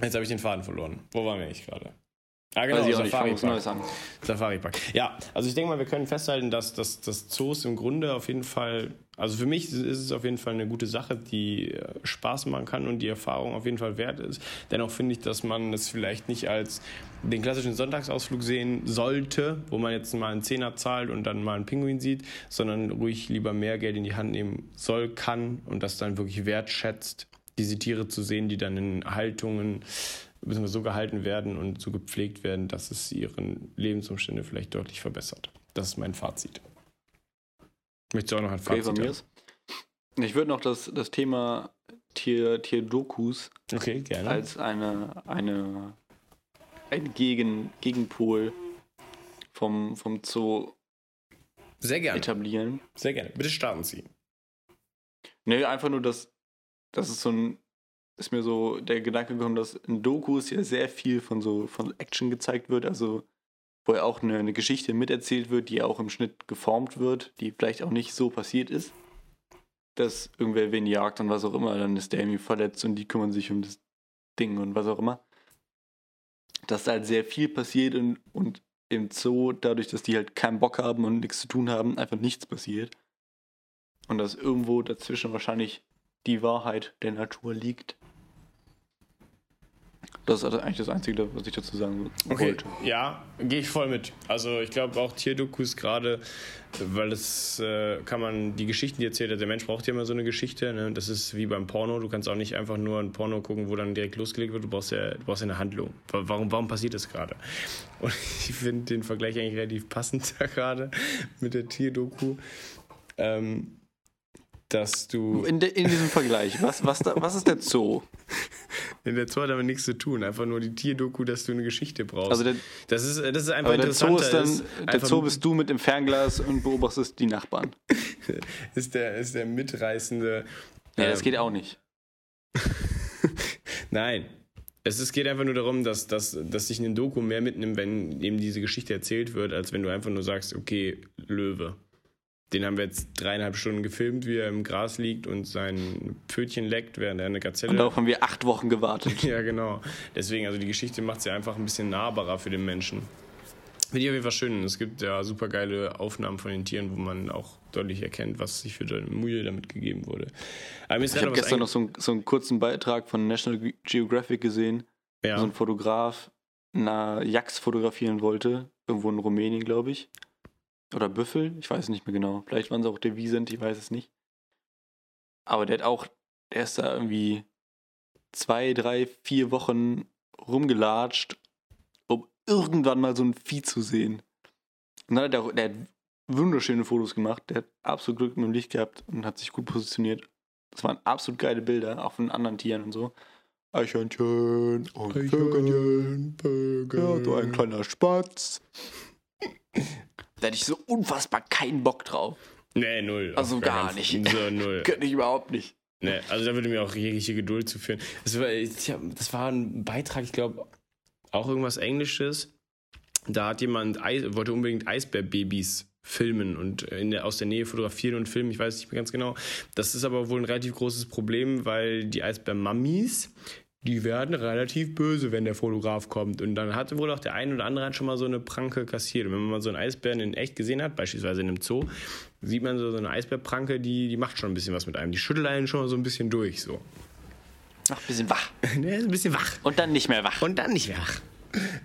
Jetzt habe ich den Faden verloren. Wo waren wir eigentlich gerade? Ah, genau, also Safari Park. Safari Park. Ja, also ich denke mal, wir können festhalten, dass, dass, dass Zoos im Grunde auf jeden Fall, also für mich ist es auf jeden Fall eine gute Sache, die äh, Spaß machen kann und die Erfahrung auf jeden Fall wert ist. Dennoch finde ich, dass man es vielleicht nicht als den klassischen Sonntagsausflug sehen sollte, wo man jetzt mal einen Zehner zahlt und dann mal einen Pinguin sieht, sondern ruhig lieber mehr Geld in die Hand nehmen soll, kann und das dann wirklich wertschätzt, diese Tiere zu sehen, die dann in Haltungen müssen wir so gehalten werden und so gepflegt werden, dass es ihren Lebensumstände vielleicht deutlich verbessert. Das ist mein Fazit. Möchtest du auch noch ein Fazit okay, haben? Ich würde noch das, das Thema Tier, Tierdokus okay, als eine, eine, ein Gegen, Gegenpol vom, vom Zoo Sehr gerne. etablieren. Sehr gerne. Bitte starten Sie. Nee, einfach nur, dass, dass es so ein ist mir so der Gedanke gekommen, dass in Dokus ja sehr viel von so von Action gezeigt wird, also wo ja auch eine, eine Geschichte miterzählt wird, die auch im Schnitt geformt wird, die vielleicht auch nicht so passiert ist. Dass irgendwer wen jagt und was auch immer, dann ist der irgendwie verletzt und die kümmern sich um das Ding und was auch immer. Dass da halt sehr viel passiert und, und im Zoo, dadurch, dass die halt keinen Bock haben und nichts zu tun haben, einfach nichts passiert. Und dass irgendwo dazwischen wahrscheinlich die Wahrheit der Natur liegt. Das ist eigentlich das Einzige, was ich dazu sagen okay. wollte. Ja, gehe ich voll mit. Also ich glaube auch Tierdokus gerade, weil es äh, kann man, die Geschichten, die erzählt, der Mensch braucht ja immer so eine Geschichte. Ne? Das ist wie beim Porno. Du kannst auch nicht einfach nur ein Porno gucken, wo dann direkt losgelegt wird. Du brauchst ja, du brauchst ja eine Handlung. Warum, warum passiert das gerade? Und ich finde den Vergleich eigentlich relativ passend da gerade mit der Tierdoku. Ähm, dass du. In, de, in diesem Vergleich, was, was, da, was ist der Zoo? In der Zoo hat damit nichts zu tun. Einfach nur die Tierdoku, dass du eine Geschichte brauchst. Also der, das, ist, das ist einfach der Zoo ist dann, ist der Zoo bist du mit dem Fernglas und beobachtest die Nachbarn. ist, der, ist der mitreißende. Ja, das ähm, geht auch nicht. Nein, es ist, geht einfach nur darum, dass, dass, dass sich ein Doku mehr mitnimmt, wenn eben diese Geschichte erzählt wird, als wenn du einfach nur sagst, okay, Löwe. Den haben wir jetzt dreieinhalb Stunden gefilmt, wie er im Gras liegt und sein Pfötchen leckt, während er eine Gazelle. Und darauf haben wir acht Wochen gewartet. ja, genau. Deswegen, also die Geschichte macht sie einfach ein bisschen nahbarer für den Menschen. Finde ich auf jeden Fall schön. Es gibt ja super geile Aufnahmen von den Tieren, wo man auch deutlich erkennt, was sich für eine Mühe damit gegeben wurde. ich habe gestern noch so, ein, so, einen kurzen Beitrag von National Geographic gesehen, ja. wo so ein Fotograf eine Jax fotografieren wollte, irgendwo in Rumänien, glaube ich. Oder Büffel, ich weiß nicht mehr genau. Vielleicht waren es auch der Wiesent, ich weiß es nicht. Aber der hat auch, der ist da irgendwie zwei, drei, vier Wochen rumgelatscht, um irgendwann mal so ein Vieh zu sehen. Und dann hat er, der hat wunderschöne Fotos gemacht, der hat absolut Glück mit dem Licht gehabt und hat sich gut positioniert. Das waren absolut geile Bilder, auch von anderen Tieren und so. Eichhörnchen und Vögel. Ja, du ein kleiner Spatz. Da hätte ich so unfassbar keinen Bock drauf. Nee, null. Also gar nicht. So, null. Könnte ich überhaupt nicht. Nee, also da würde mir auch jegliche Geduld zu führen. Das war, das war ein Beitrag, ich glaube, auch irgendwas Englisches. Da hat jemand, Eis, wollte unbedingt Eisbärbabys filmen und der, aus der Nähe fotografieren und filmen, ich weiß nicht mehr ganz genau. Das ist aber wohl ein relativ großes Problem, weil die Eisbär-Mammis, die werden relativ böse, wenn der Fotograf kommt. Und dann hatte wohl auch der eine oder andere schon mal so eine Pranke kassiert. Und wenn man mal so einen Eisbären in echt gesehen hat, beispielsweise in einem Zoo, sieht man so, so eine Eisbärpranke, die, die macht schon ein bisschen was mit einem. Die schüttelt einen schon mal so ein bisschen durch. So. Ach, ein bisschen wach. ne, ein bisschen wach. Und dann nicht mehr wach. Und dann nicht mehr wach.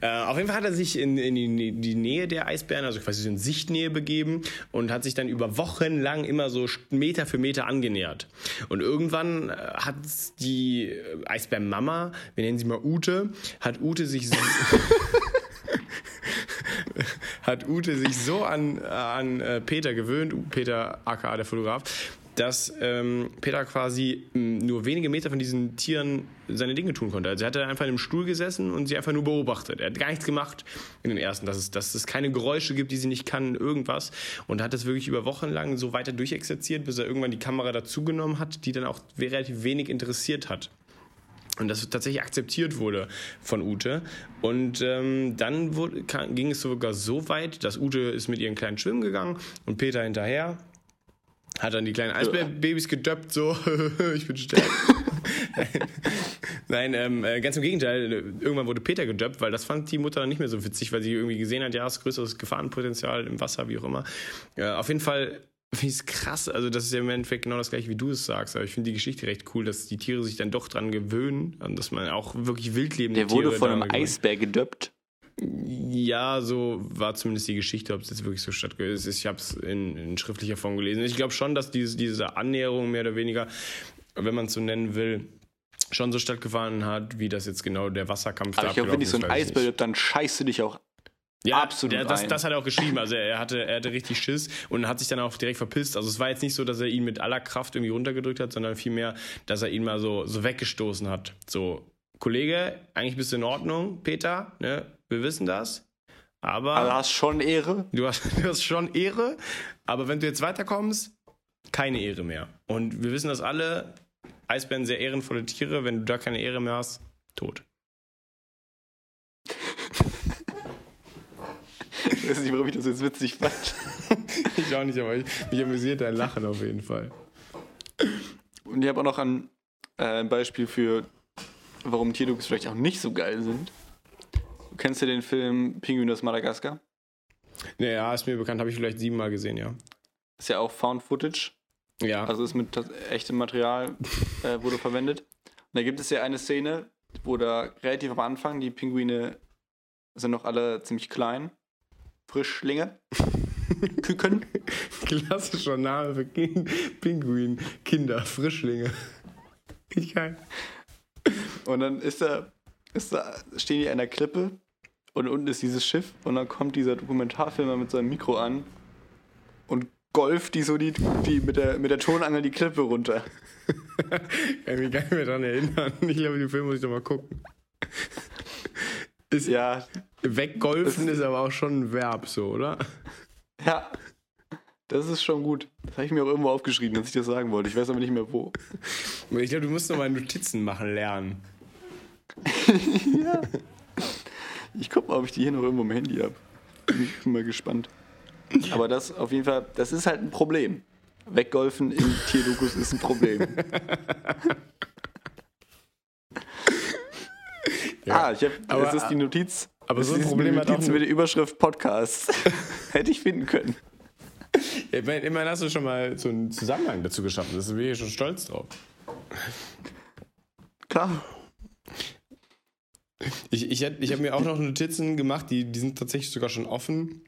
Äh, auf jeden Fall hat er sich in, in die, die, Nähe der Eisbären, also quasi in Sichtnähe begeben und hat sich dann über Wochen lang immer so Meter für Meter angenähert. Und irgendwann äh, hat die Eisbärmama, wir nennen sie mal Ute, hat Ute sich so hat Ute sich so an, an äh, Peter gewöhnt, Peter aka der Fotograf, dass ähm, Peter quasi nur wenige Meter von diesen Tieren seine Dinge tun konnte. Also er hat einfach in einem Stuhl gesessen und sie einfach nur beobachtet. Er hat gar nichts gemacht in den ersten, dass es, dass es keine Geräusche gibt, die sie nicht kann, irgendwas. Und hat das wirklich über Wochen lang so weiter durchexerziert, bis er irgendwann die Kamera dazugenommen hat, die dann auch relativ wenig interessiert hat. Und das tatsächlich akzeptiert wurde von Ute. Und ähm, dann wurde, kam, ging es sogar so weit, dass Ute ist mit ihren kleinen Schwimmen gegangen und Peter hinterher hat dann die kleinen Eisbärbabys gedöppt, so, ich bin stark. Nein, ähm, äh, ganz im Gegenteil. Irgendwann wurde Peter gedöppt, weil das fand die Mutter dann nicht mehr so witzig, weil sie irgendwie gesehen hat, ja, es ist größeres Gefahrenpotenzial im Wasser, wie auch immer. Ja, auf jeden Fall finde ich es krass. Also, das ist ja im Endeffekt genau das gleiche, wie du es sagst. Aber ich finde die Geschichte recht cool, dass die Tiere sich dann doch dran gewöhnen, dass man auch wirklich wildlebende Der wurde von einem Eisbär gedöppt. Ja, so war zumindest die Geschichte, ob es jetzt wirklich so stattgefunden ist. Ich habe es in, in, schriftlicher Form gelesen. Ich glaube schon, dass diese, diese Annäherung mehr oder weniger, wenn man es so nennen will, schon so stattgefunden hat, wie das jetzt genau der Wasserkampf Aber da ich glaube, wenn dich so ein Eisbär gibt, dann scheißt du dich auch ja, absolut. Der, das, das, hat er auch geschrieben. Also er hatte, er hatte richtig Schiss und hat sich dann auch direkt verpisst. Also es war jetzt nicht so, dass er ihn mit aller Kraft irgendwie runtergedrückt hat, sondern vielmehr, dass er ihn mal so, so weggestoßen hat. So, Kollege, eigentlich bist du in Ordnung, Peter, ne? Wir wissen das. Aber. Aber du hast schon Ehre. Du hast, du hast schon Ehre. Aber wenn du jetzt weiterkommst, keine Ehre mehr. Und wir wissen das alle. Eisbären sehr ehrenvolle Tiere. Wenn du da keine Ehre mehr hast, tot. ich weiß nicht, warum ich das jetzt witzig fand. ich auch nicht, aber ich, mich amüsiert dein Lachen auf jeden Fall. Und ich habe auch noch ein, äh, ein Beispiel für, warum Tierdokus vielleicht auch nicht so geil sind. Kennst du den Film Pinguin aus Madagaskar? Ja, ist mir bekannt, habe ich vielleicht siebenmal gesehen, ja. Ist ja auch Found Footage. Ja. Also ist mit echtem Material äh, wurde verwendet. Und da gibt es ja eine Szene, wo da relativ am Anfang die Pinguine sind noch alle ziemlich klein. Frischlinge. Küken. Klassischer Name für Pinguin. Kinder, Frischlinge. Ich kann. Und dann ist da, ist da, stehen die an der Klippe und unten ist dieses Schiff und dann kommt dieser Dokumentarfilmer mit seinem Mikro an und golft die so die, die mit, der, mit der Tonangel die Klippe runter. Kann ich mich gar nicht mehr daran erinnern. Ich glaube, den Film muss ich doch mal gucken. Ist, ja. Weggolfen ist aber auch schon ein Verb, so, oder? Ja. Das ist schon gut. Das habe ich mir auch irgendwo aufgeschrieben, dass ich das sagen wollte. Ich weiß aber nicht mehr wo. Ich glaube, du musst noch mal Notizen machen lernen. Ja. Ich guck mal, ob ich die hier noch irgendwo im Handy habe. Bin ich mal gespannt. Aber das auf jeden Fall, das ist halt ein Problem. Weggolfen in Tierdokus ist ein Problem. ja. Ah, ich hab, das ist die Notiz. Aber so ein Problem hat auch mit der Überschrift Podcast. Hätte ich finden können. Ja, immerhin hast du schon mal so einen Zusammenhang dazu geschaffen. Das bin ich schon stolz drauf. Klar. Ich, ich, ich habe mir auch noch Notizen gemacht, die, die sind tatsächlich sogar schon offen.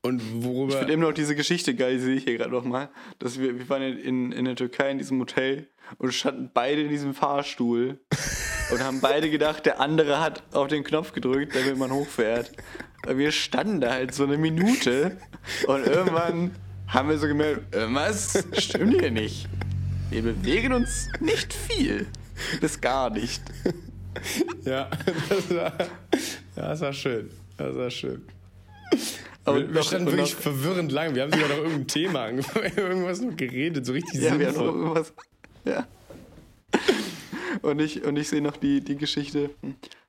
Und worüber. Ich finde eben noch diese Geschichte geil, sehe ich hier gerade nochmal. Dass wir, wir waren in, in der Türkei in diesem Hotel und standen beide in diesem Fahrstuhl und haben beide gedacht, der andere hat auf den Knopf gedrückt, damit man hochfährt. Und wir standen da halt so eine Minute und irgendwann haben wir so gemerkt, was stimmt hier nicht. Wir bewegen uns nicht viel. Das gar nicht. ja, das war, ja, das war schön. Das war schön. Aber wir, wir standen wirklich verwirrend lang. Wir haben sogar noch irgendein Thema angefangen. irgendwas noch geredet, so richtig ja, sinnvoll. Wir haben noch irgendwas. Ja. Und ich, und ich sehe noch die, die Geschichte,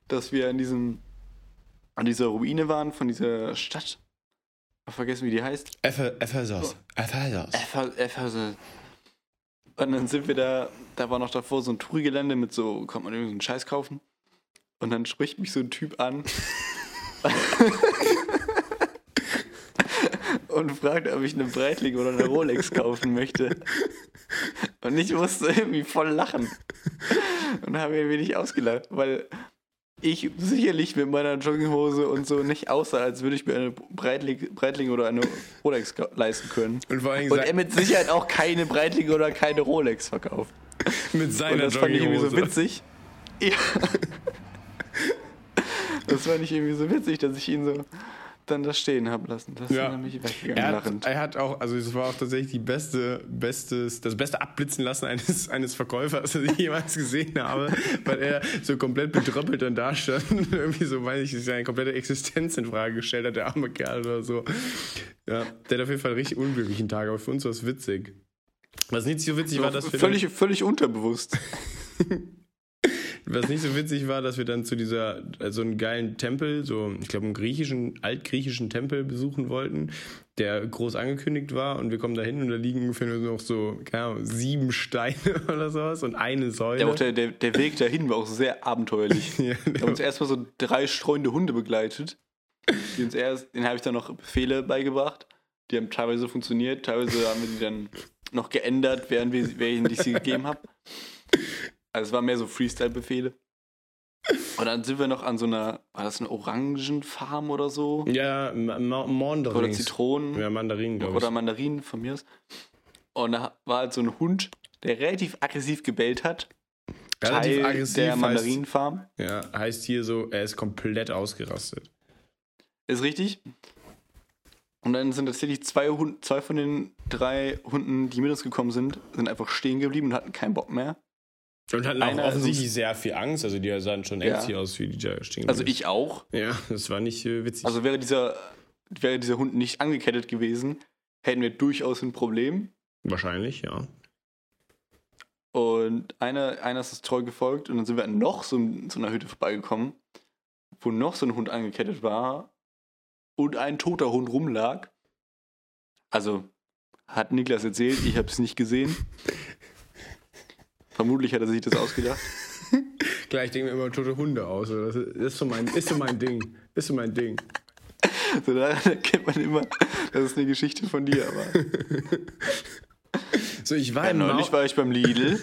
dass wir an diesem an dieser Ruine waren von dieser Stadt. Ich vergessen, wie die heißt. Ephesus. Ephesus. Ephesus. Und dann sind wir da, da war noch davor so ein Touri-Gelände mit so, kommt man irgendwie so einen Scheiß kaufen. Und dann spricht mich so ein Typ an. und fragt, ob ich eine Breitling oder eine Rolex kaufen möchte. Und ich musste irgendwie voll lachen. Und habe mir wenig ausgelacht, weil ich sicherlich mit meiner Jogginghose und so nicht aussah, als würde ich mir eine Breitling, Breitling oder eine Rolex leisten können. Und, vor allem und er mit Sicherheit auch keine Breitling oder keine Rolex verkauft. Mit seiner und das fand ich irgendwie so witzig. Ja. das fand ich irgendwie so witzig, dass ich ihn so dann das stehen haben lassen. Das ja. ist nämlich weggegangen er hat, er hat auch, also es war auch tatsächlich die beste, bestes, das beste Abblitzen lassen eines, eines Verkäufers, das ich jemals gesehen habe, weil er so komplett betröppelt dann da stand und irgendwie so, weiß ich, seine komplette Existenz in Frage gestellt hat, der arme Kerl oder so. Ja, der hat auf jeden Fall einen richtig unglücklichen Tag, aber für uns war es witzig. Was nicht so witzig war, dass wir. Völlig, völlig unterbewusst. Was nicht so witzig war, dass wir dann zu dieser, so einen geilen Tempel, so, ich glaube, einen griechischen, altgriechischen Tempel besuchen wollten, der groß angekündigt war und wir kommen da hin und da liegen ungefähr nur noch so, keine Ahnung, sieben Steine oder sowas und eine Säule. Der, der, der Weg dahin war auch sehr abenteuerlich. ja, wir haben uns erstmal so drei streunende Hunde begleitet. Die uns erst, denen habe ich dann noch Befehle beigebracht. Die haben teilweise funktioniert, teilweise haben wir die dann noch geändert, während wir, während ich sie gegeben habe. Also es war mehr so Freestyle-Befehle. Und dann sind wir noch an so einer, war das eine Orangenfarm oder so? Ja, Ma Mandarinen. Oder Zitronen. Ja, Mandarinen, glaube ich. Oder Mandarinen von mir aus. Und da war halt so ein Hund, der relativ aggressiv gebellt hat. Relativ Teil aggressiv der Mandarinenfarm. Heißt, ja, heißt hier so, er ist komplett ausgerastet. Ist richtig. Und dann sind tatsächlich zwei, Hund, zwei von den drei Hunden, die mit uns gekommen sind, sind einfach stehen geblieben und hatten keinen Bock mehr. Und hatten auch offensichtlich sehr viel Angst. Also die sahen schon ängstlich ja. aus, wie die da stehen. Also ich auch. Ja, das war nicht äh, witzig. Also wäre dieser, wäre dieser Hund nicht angekettet gewesen, hätten wir durchaus ein Problem. Wahrscheinlich, ja. Und einer, einer ist das treu gefolgt und dann sind wir noch so so einer Hütte vorbeigekommen, wo noch so ein Hund angekettet war und ein toter Hund rumlag. Also hat Niklas erzählt, ich habe es nicht gesehen. Vermutlich hat er sich das ausgedacht. Klar, ich denke mir immer tote Hunde aus. Das ist so mein, ist so mein Ding. Ist so mein Ding. So, da kennt man immer, das ist eine Geschichte von dir, aber. So, ich war ja, neulich war ich beim Lidl.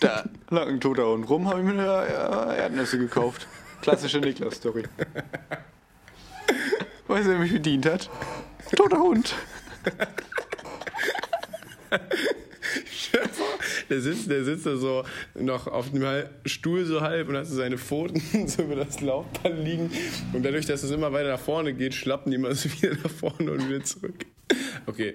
Da lag ein toter Hund rum, habe ich mir Erdnüsse gekauft. Klassische Niklas-Story. Weißt du, wer mich bedient hat? Toter Hund. der sitzt, der sitzt da so noch auf dem Stuhl so halb und hat so seine Pfoten so über das Laufband liegen. Und dadurch, dass es immer weiter nach vorne geht, schlappen die immer so wieder nach vorne und wieder zurück. Okay.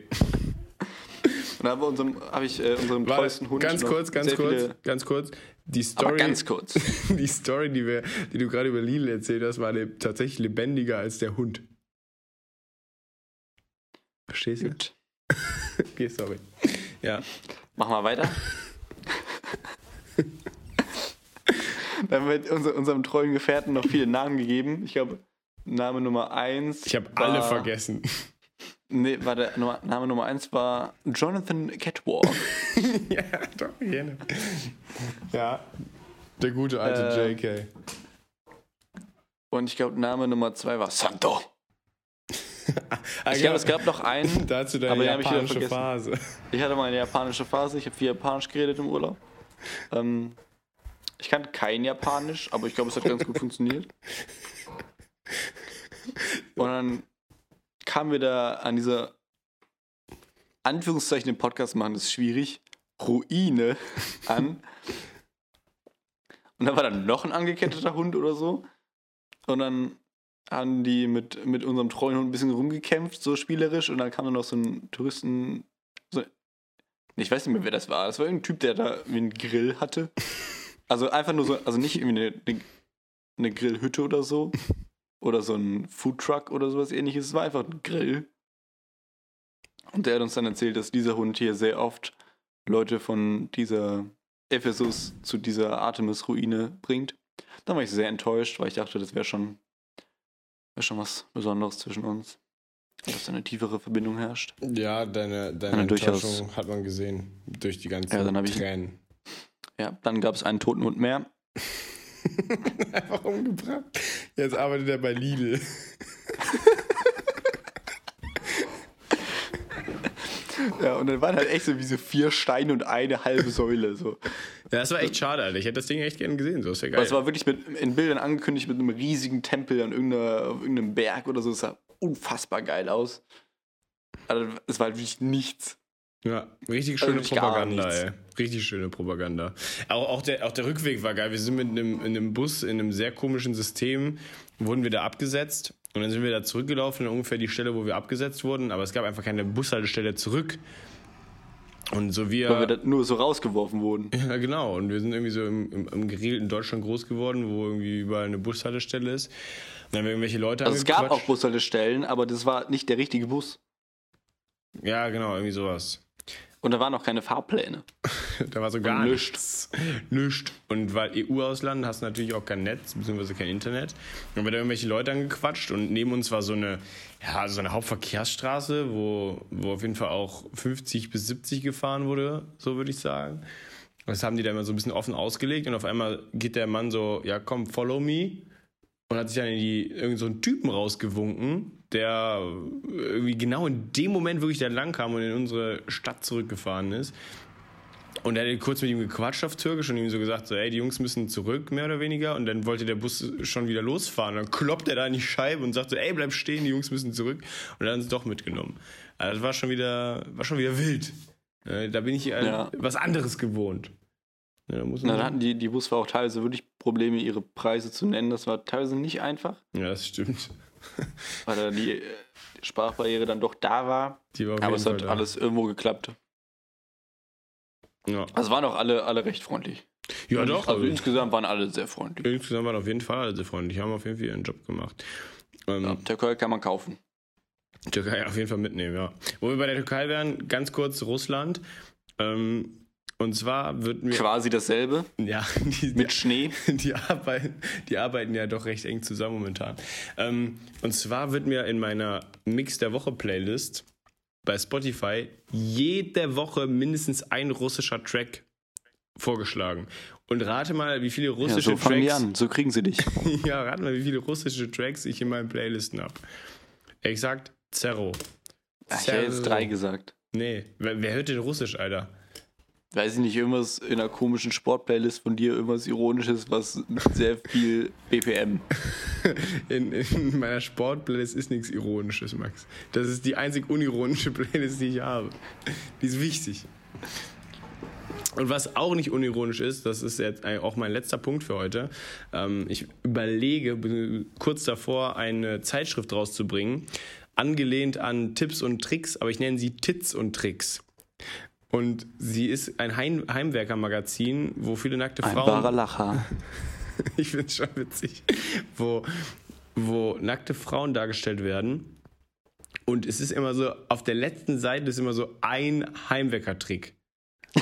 Und dann habe hab ich äh, unserem treuesten Hund. Ganz kurz, ganz kurz, ganz kurz. Die Story, ganz kurz. Die Story, die, wir, die du gerade über Lille erzählt hast, war tatsächlich lebendiger als der Hund. Verstehst du? okay, sorry. Ja. Machen wir weiter. Dann wird unser, unserem treuen Gefährten noch viele Namen gegeben. Ich glaube, Name Nummer 1. Ich habe alle vergessen. Nee, war der Name Nummer 1 war Jonathan Catwalk. ja, doch, jene. Ja, der gute alte äh, JK. Und ich glaube, Name Nummer 2 war Santo. ich glaube, es gab noch einen. Dazu deine japanische ich Phase. Ich hatte mal eine japanische Phase. Ich habe viel Japanisch geredet im Urlaub. Ähm, ich kannte kein Japanisch, aber ich glaube, es hat ganz gut funktioniert. Und dann kamen wir da an dieser Anführungszeichen im Podcast machen, das ist schwierig, Ruine an. Und da war dann noch ein angeketteter Hund oder so. Und dann haben die mit, mit unserem treuen Hund ein bisschen rumgekämpft, so spielerisch. Und dann kam dann noch so ein Touristen. So, ich weiß nicht mehr, wer das war. Das war irgendein Typ, der da einen Grill hatte. Also einfach nur so, also nicht irgendwie eine, eine, eine Grillhütte oder so. oder so ein Foodtruck oder sowas ähnliches. Es war einfach ein Grill. Und der hat uns dann erzählt, dass dieser Hund hier sehr oft Leute von dieser Ephesus zu dieser Artemis-Ruine bringt. Da war ich sehr enttäuscht, weil ich dachte, das wäre schon, wär schon was Besonderes zwischen uns. Dass da eine tiefere Verbindung herrscht. Ja, deine, deine Enttäuschung hat man gesehen. Durch die ganzen ja, dann Tränen. Ich, ja, dann gab es einen toten Hund mehr. Einfach umgebracht. Jetzt arbeitet er bei Lidl. Ja, und dann waren halt echt so wie so vier Steine und eine halbe Säule. So. Ja, das war echt schade, Alter. Ich hätte das Ding echt gerne gesehen. So, ist ja geil. Es war wirklich mit, in Bildern angekündigt mit einem riesigen Tempel an auf irgendeinem Berg oder so. Es sah unfassbar geil aus. Also, es war halt wirklich nichts. Ja, richtig schöne also Propaganda, ey. Richtig schöne Propaganda. Auch, auch, der, auch der Rückweg war geil. Wir sind mit einem, in einem Bus, in einem sehr komischen System, wurden wir da abgesetzt und dann sind wir da zurückgelaufen, in ungefähr die Stelle, wo wir abgesetzt wurden, aber es gab einfach keine Bushaltestelle zurück. Und so wir. Weil wir da nur so rausgeworfen wurden. Ja, genau. Und wir sind irgendwie so im, im, im geregelten Deutschland groß geworden, wo irgendwie überall eine Bushaltestelle ist. Und dann haben wir irgendwelche Leute Also es gab auch Bushaltestellen, aber das war nicht der richtige Bus. Ja, genau, irgendwie sowas. Und da waren noch keine Fahrpläne. da war so gar nichts. Nichts. Und weil EU-Ausland hast du natürlich auch kein Netz, beziehungsweise kein Internet. Und wir da irgendwelche Leute angequatscht und neben uns war so eine, ja, so eine Hauptverkehrsstraße, wo, wo auf jeden Fall auch 50 bis 70 gefahren wurde, so würde ich sagen. Das haben die da immer so ein bisschen offen ausgelegt und auf einmal geht der Mann so, ja komm, follow me. Und hat sich dann in die, irgend so einen Typen rausgewunken, der irgendwie genau in dem Moment wirklich da lang kam und in unsere Stadt zurückgefahren ist. Und er hat kurz mit ihm gequatscht auf Türkisch und ihm so gesagt, so, ey, die Jungs müssen zurück, mehr oder weniger. Und dann wollte der Bus schon wieder losfahren. Und dann kloppt er da in die Scheibe und sagt so, ey, bleib stehen, die Jungs müssen zurück. Und dann haben sie es doch mitgenommen. Also das war schon wieder, war schon wieder wild. Da bin ich ja. was anderes gewohnt. Ja, da muss man dann hatten die, die Busfahrer auch teilweise wirklich Probleme, ihre Preise zu nennen. Das war teilweise nicht einfach. Ja, das stimmt. Weil da die, äh, die Sprachbarriere dann doch da war. war aber es hat da. alles irgendwo geklappt. Ja. Also waren auch alle, alle recht freundlich. Ja, doch. Also, also insgesamt waren alle sehr freundlich. Insgesamt waren auf jeden Fall alle sehr freundlich. Haben auf jeden Fall ihren Job gemacht. Ähm, ja, Türkei kann man kaufen. Türkei auf jeden Fall mitnehmen, ja. Wo wir bei der Türkei wären, ganz kurz Russland. Ähm, und zwar wird mir. Quasi dasselbe. Ja, die, mit Schnee. Die arbeiten, die arbeiten ja doch recht eng zusammen momentan. Ähm, und zwar wird mir in meiner Mix der Woche Playlist bei Spotify jede Woche mindestens ein russischer Track vorgeschlagen. Und rate mal, wie viele russische ja, so Tracks. Die an, so kriegen sie dich. ja, rate mal, wie viele russische Tracks ich in meinen Playlisten habe. Exakt Zero. Ach, ich hätte jetzt drei gesagt. Nee, wer, wer hört denn Russisch, Alter? Weiß ich nicht, irgendwas in einer komischen Sportplaylist von dir, irgendwas Ironisches, was sehr viel BPM. In, in meiner Sportplaylist ist nichts Ironisches, Max. Das ist die einzig unironische Playlist, die ich habe. Die ist wichtig. Und was auch nicht unironisch ist, das ist jetzt auch mein letzter Punkt für heute. Ähm, ich überlege, kurz davor eine Zeitschrift rauszubringen, angelehnt an Tipps und Tricks, aber ich nenne sie Tits und Tricks. Und sie ist ein Heim Heimwerker-Magazin, wo viele nackte ein Frauen. Ein wahrer Lacher. ich finde es schon witzig. Wo, wo nackte Frauen dargestellt werden. Und es ist immer so, auf der letzten Seite ist immer so ein Heimwerker-Trick.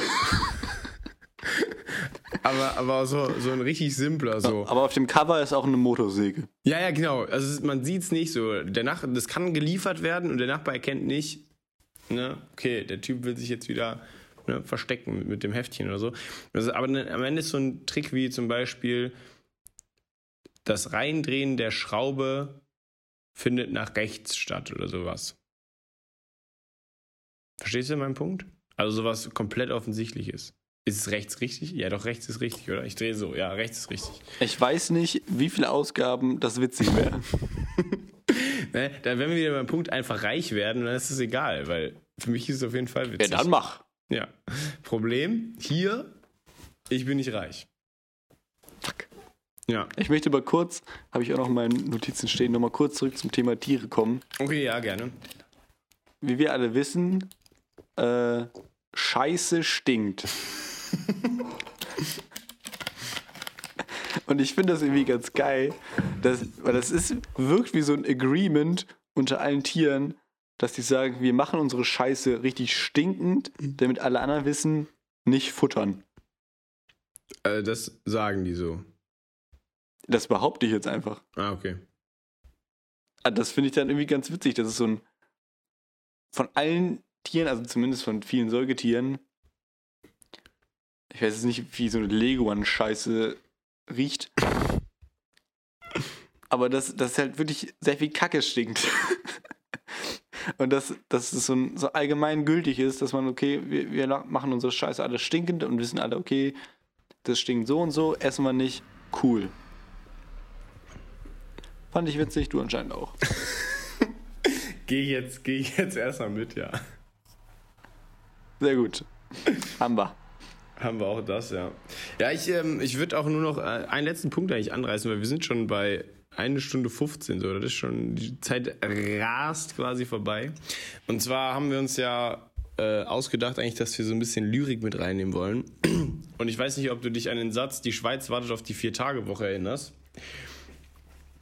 aber, aber so, so ein richtig simpler. So. Aber auf dem Cover ist auch eine Motorsäge. Ja, ja, genau. Also man sieht es nicht so. Der Nach das kann geliefert werden und der Nachbar erkennt nicht, ne, okay, der Typ will sich jetzt wieder ne, verstecken mit, mit, dem Heftchen oder so. Also, aber ne, am Ende ist so ein Trick wie zum Beispiel das Reindrehen der Schraube findet nach rechts statt oder sowas. Verstehst du meinen Punkt? Also sowas komplett offensichtlich ist. Ist es rechts richtig? Ja, doch, rechts ist richtig, oder? Ich drehe so. Ja, rechts ist richtig. Ich weiß nicht, wie viele Ausgaben das witzig wäre. ne, da werden wir wieder beim Punkt einfach reich werden, dann ist es egal, weil für mich ist es auf jeden Fall witzig. Ja, dann mach. Ja. Problem, hier, ich bin nicht reich. Fuck. Ja. Ich möchte aber kurz, habe ich auch noch in meinen Notizen stehen, nochmal kurz zurück zum Thema Tiere kommen. Okay, ja, gerne. Wie wir alle wissen, äh, Scheiße stinkt. Und ich finde das irgendwie ganz geil, dass, weil das ist, wirkt wie so ein Agreement unter allen Tieren, dass die sagen, wir machen unsere Scheiße richtig stinkend, damit alle anderen wissen, nicht futtern. Äh, das sagen die so. Das behaupte ich jetzt einfach. Ah, okay. Ah, das finde ich dann irgendwie ganz witzig. Das ist so ein. Von allen Tieren, also zumindest von vielen Säugetieren, ich weiß jetzt nicht, wie so eine Leguan-Scheiße riecht. Aber dass das halt wirklich sehr viel Kacke stinkt. Und dass, dass es so, ein, so allgemein gültig ist, dass man, okay, wir, wir machen unsere Scheiße alle stinkend und wissen alle, okay, das stinkt so und so, essen wir nicht. Cool. Fand ich witzig, du anscheinend auch. geh jetzt, geh jetzt erstmal mit, ja. Sehr gut. Haben wir. Haben wir auch das, ja. Ja, ich, ähm, ich würde auch nur noch äh, einen letzten Punkt eigentlich anreißen, weil wir sind schon bei eine Stunde 15, so, das ist schon, die Zeit rast quasi vorbei. Und zwar haben wir uns ja äh, ausgedacht eigentlich, dass wir so ein bisschen Lyrik mit reinnehmen wollen. Und ich weiß nicht, ob du dich an den Satz, die Schweiz wartet auf die Vier-Tage-Woche erinnerst.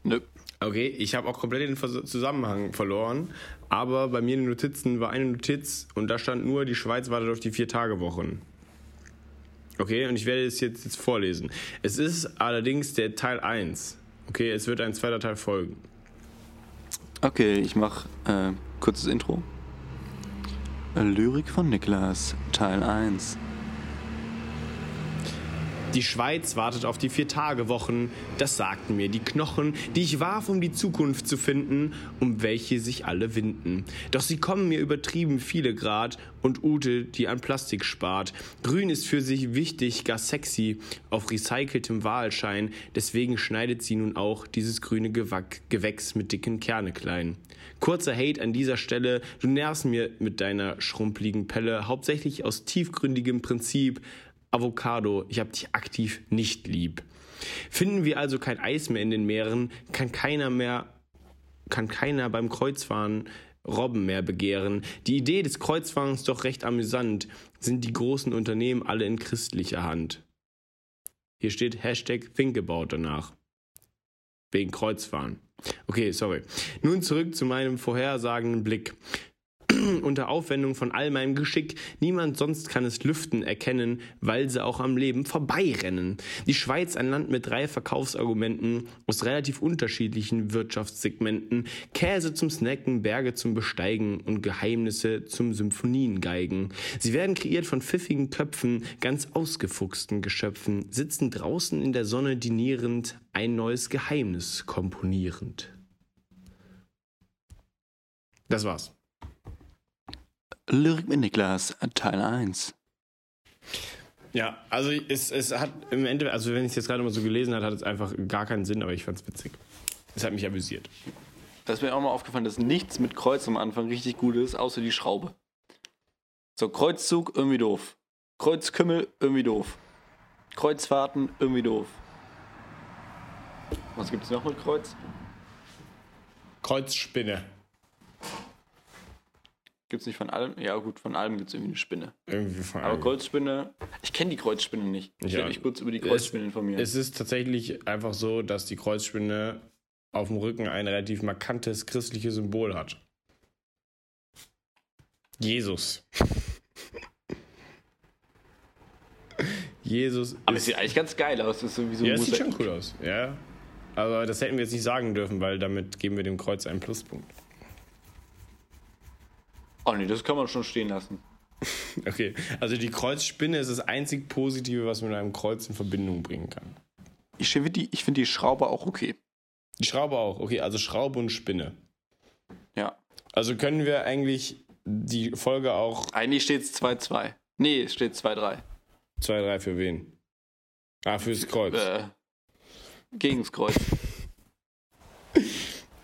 Nö. Okay, ich habe auch komplett den Zusammenhang verloren, aber bei mir in den Notizen war eine Notiz und da stand nur, die Schweiz wartet auf die Vier-Tage-Wochen. Okay, und ich werde es jetzt, jetzt vorlesen. Es ist allerdings der Teil 1. Okay, es wird ein zweiter Teil folgen. Okay, ich mache äh, kurzes Intro. Lyrik von Niklas, Teil 1. Die Schweiz wartet auf die Vier-Tage-Wochen, das sagten mir die Knochen, die ich warf, um die Zukunft zu finden, um welche sich alle winden. Doch sie kommen mir übertrieben viele Grad und Ute, die an Plastik spart. Grün ist für sich wichtig, gar sexy, auf recyceltem Wahlschein, deswegen schneidet sie nun auch dieses grüne Gewächs mit dicken Kerne klein. Kurzer Hate an dieser Stelle, du nährst mir mit deiner schrumpeligen Pelle, hauptsächlich aus tiefgründigem Prinzip, Avocado, ich habe dich aktiv nicht lieb. Finden wir also kein Eis mehr in den Meeren, kann keiner mehr, kann keiner beim Kreuzfahren Robben mehr begehren. Die Idee des Kreuzfahrens doch recht amüsant, sind die großen Unternehmen alle in christlicher Hand. Hier steht Hashtag Think About danach. Wegen Kreuzfahren. Okay, sorry. Nun zurück zu meinem vorhersagenden Blick. unter Aufwendung von all meinem Geschick. Niemand sonst kann es lüften erkennen, weil sie auch am Leben vorbeirennen. Die Schweiz ein Land mit drei Verkaufsargumenten aus relativ unterschiedlichen Wirtschaftssegmenten. Käse zum Snacken, Berge zum Besteigen und Geheimnisse zum Symphoniengeigen. Sie werden kreiert von pfiffigen Köpfen, ganz ausgefuchsten Geschöpfen, sitzen draußen in der Sonne dinierend, ein neues Geheimnis komponierend. Das war's. Lyrik mit Niklas, Teil 1. Ja, also es, es hat im Endeffekt, also wenn ich es jetzt gerade mal so gelesen habe, hat es einfach gar keinen Sinn, aber ich fand es witzig. Es hat mich amüsiert. Das ist mir auch mal aufgefallen, dass nichts mit Kreuz am Anfang richtig gut ist, außer die Schraube. So, Kreuzzug, irgendwie doof. Kreuzkümmel, irgendwie doof. Kreuzfahrten, irgendwie doof. Was gibt es noch mit Kreuz? Kreuzspinne. Gibt es nicht von allem? Ja, gut, von allem gibt es irgendwie eine Spinne. Irgendwie von allem. Aber Kreuzspinne, ich kenne die Kreuzspinne nicht. Ich ja. werde mich kurz über die Kreuzspinne es, informieren. Es ist tatsächlich einfach so, dass die Kreuzspinne auf dem Rücken ein relativ markantes christliches Symbol hat. Jesus. Jesus. Aber es sieht eigentlich ganz geil aus. Das ist sowieso ja, es sieht schon cool aus. Ja. Aber das hätten wir jetzt nicht sagen dürfen, weil damit geben wir dem Kreuz einen Pluspunkt. Oh nee, das kann man schon stehen lassen. okay, also die Kreuzspinne ist das einzig Positive, was man mit einem Kreuz in Verbindung bringen kann. Ich finde die, find die Schraube auch okay. Die Schraube auch, okay, also Schraube und Spinne. Ja. Also können wir eigentlich die Folge auch. Eigentlich steht es 2-2. Nee, es steht 2-3. 2-3 für wen? Ah, fürs Kreuz. Äh, gegens Kreuz.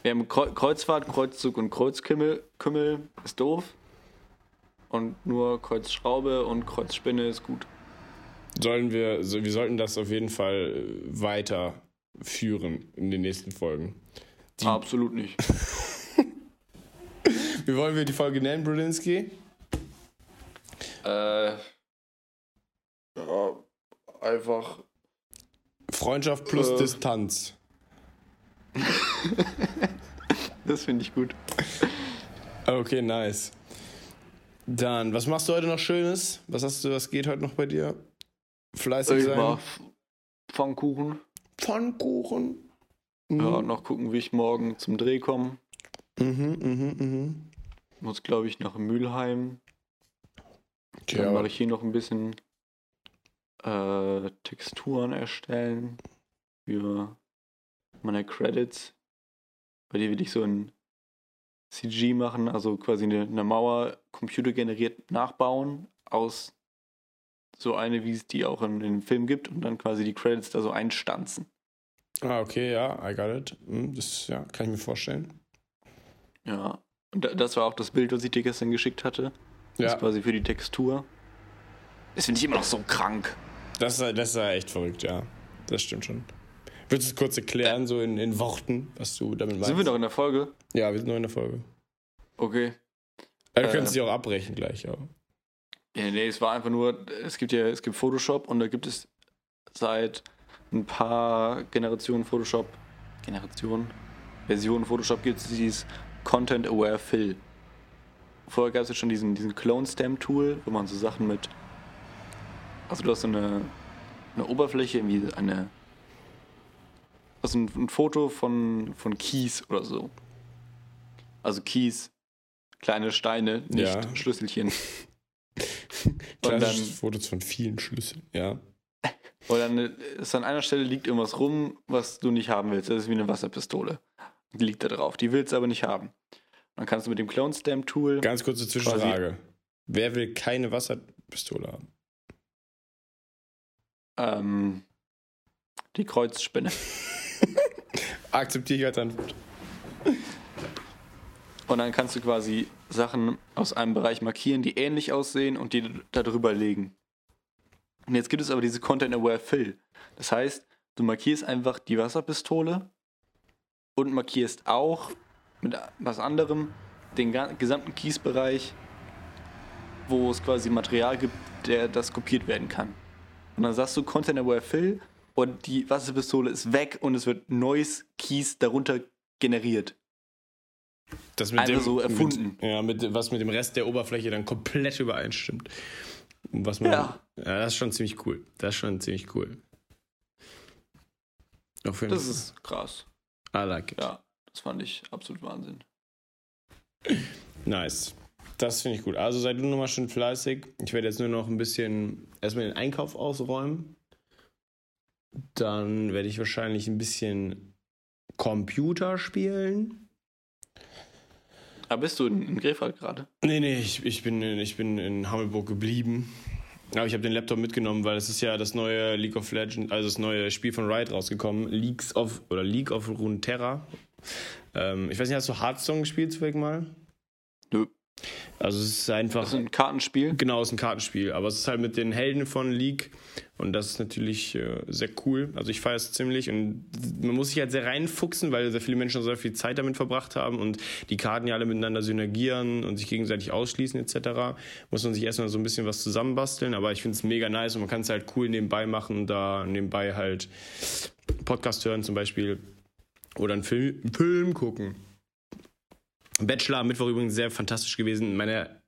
Wir haben Kreuzfahrt, Kreuzzug und Kreuzkümmel. Kümmel ist doof. Und nur Kreuzschraube und Kreuzspinne ist gut. Sollen wir, wir sollten das auf jeden Fall weiterführen in den nächsten Folgen. Die Absolut nicht. Wie wollen wir die Folge nennen, Brulinski? Äh. Ja, einfach Freundschaft plus äh. Distanz. das finde ich gut. Okay, nice. Dann, was machst du heute noch Schönes? Was hast du, was geht heute noch bei dir? Fleißig ich sein? Mach Pfannkuchen. Pfannkuchen. Mhm. Ja, noch gucken, wie ich morgen zum Dreh komme. Mhm, mhm, mhm. Muss, glaube ich, nach Mülheim. Dann ja. mache ich hier noch ein bisschen äh, Texturen erstellen für meine Credits. Bei dir will ich so ein CG machen, also quasi eine, eine Mauer computergeneriert nachbauen aus so eine, wie es die auch in, in dem Film gibt und dann quasi die Credits da so einstanzen. Ah, okay, ja, I got it. Hm, das ja, kann ich mir vorstellen. Ja, und das war auch das Bild, was ich dir gestern geschickt hatte. Ja. Das ist quasi für die Textur. Das finde ich immer noch so krank. Das, das ist ja echt verrückt, ja. Das stimmt schon. Würdest du es kurz erklären, so in, in Worten, was du damit meinst? Sind wir noch in der Folge? Ja, wir sind noch in der Folge. Okay. Ja, du äh, könntest dich auch abbrechen gleich, ja. Ja, nee, es war einfach nur, es gibt ja, es gibt Photoshop und da gibt es seit ein paar Generationen Photoshop, Generationen, Versionen Photoshop gibt es dieses Content Aware Fill. Vorher gab es ja schon diesen, diesen Clone Stamp Tool, wo man so Sachen mit, also du hast so eine, eine Oberfläche, irgendwie eine also ein, ein Foto von, von Keys oder so. Also Keys, kleine Steine, nicht ja. Schlüsselchen. Kleine Fotos von vielen Schlüsseln, ja. Und dann ist an einer Stelle liegt irgendwas rum, was du nicht haben willst. Das ist wie eine Wasserpistole. Die liegt da drauf. Die willst du aber nicht haben. Dann kannst du mit dem Clone Stamp Tool. Ganz kurze Zwischenfrage. Wer will keine Wasserpistole haben? Ähm, die Kreuzspinne. Akzeptiere ich als Antwort. Und dann kannst du quasi Sachen aus einem Bereich markieren, die ähnlich aussehen und die da drüber legen. Und jetzt gibt es aber diese Content-Aware Fill. Das heißt, du markierst einfach die Wasserpistole und markierst auch mit was anderem den gesamten Kiesbereich, wo es quasi Material gibt, der das kopiert werden kann. Und dann sagst du Content-Aware Fill und die Wasserpistole ist weg und es wird neues Kies darunter generiert. Das mit Einfach dem, so erfunden. Mit, ja, mit, was mit dem Rest der Oberfläche dann komplett übereinstimmt. Was man, ja. ja. Das ist schon ziemlich cool. Das ist schon ziemlich cool. das Fall. ist krass. I like it. Ja, das fand ich absolut Wahnsinn. Nice. Das finde ich gut. Also seid du nochmal schön fleißig. Ich werde jetzt nur noch ein bisschen erstmal den Einkauf ausräumen. Dann werde ich wahrscheinlich ein bisschen Computer spielen. Ah, bist du in, in Krefeld gerade? Nee, nee, ich, ich, bin, ich bin in Hammelburg geblieben. Aber ich habe den Laptop mitgenommen, weil es ist ja das neue League of Legends, also das neue Spiel von Riot rausgekommen, Leagues of oder League of Runeterra. Ähm, ich weiß nicht, hast du Hearthstone gespielt zufällig mal? Nö. Also es ist einfach. Das ist ein Kartenspiel? Genau, es ist ein Kartenspiel. Aber es ist halt mit den Helden von League und das ist natürlich äh, sehr cool. Also ich feiere es ziemlich und man muss sich halt sehr reinfuchsen, weil sehr viele Menschen sehr viel Zeit damit verbracht haben und die Karten ja alle miteinander synergieren und sich gegenseitig ausschließen etc. Muss man sich erstmal so ein bisschen was zusammenbasteln, aber ich finde es mega nice und man kann es halt cool nebenbei machen und da nebenbei halt Podcast hören zum Beispiel oder einen Film, Film gucken. Bachelor am Mittwoch übrigens sehr fantastisch gewesen. Meine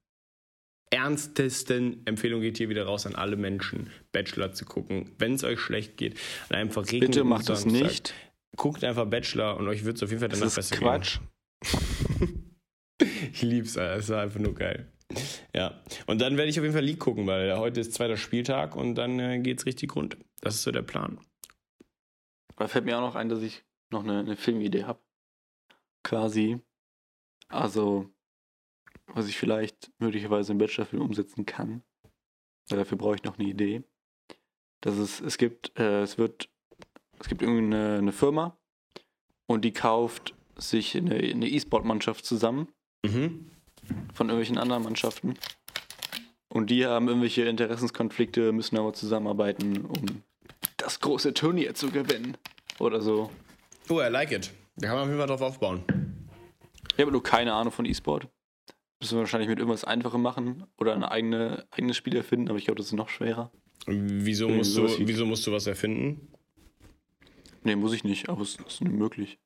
ernstesten Empfehlung geht hier wieder raus an alle Menschen, Bachelor zu gucken. Wenn es euch schlecht geht, dann einfach regnet Bitte macht es nicht. Guckt einfach Bachelor und euch wird es auf jeden Fall danach das ist besser Quatsch. gehen. ich lieb's, es war einfach nur geil. Ja, und dann werde ich auf jeden Fall League gucken, weil heute ist zweiter Spieltag und dann äh, geht's richtig rund. Das ist so der Plan. Da fällt mir auch noch ein, dass ich noch eine, eine Filmidee habe. Quasi also, was ich vielleicht möglicherweise im Bachelorfilm umsetzen kann, weil dafür brauche ich noch eine Idee. Dass es, es gibt, äh, es wird, es gibt irgendwie eine, Firma und die kauft sich eine, eine E-Sport-Mannschaft zusammen mhm. von irgendwelchen anderen Mannschaften. Und die haben irgendwelche Interessenskonflikte, müssen aber zusammenarbeiten, um das große Turnier zu gewinnen. Oder so. Oh, I like it. Da kann man auf jeden Fall drauf aufbauen. Ich habe nur keine Ahnung von E-Sport. Müssen wir wahrscheinlich mit irgendwas Einfachem machen oder ein eigene, eigenes Spiel erfinden, aber ich glaube, das ist noch schwerer. Wieso musst, du, wieso musst du was erfinden? Nee, muss ich nicht, aber es ist möglich.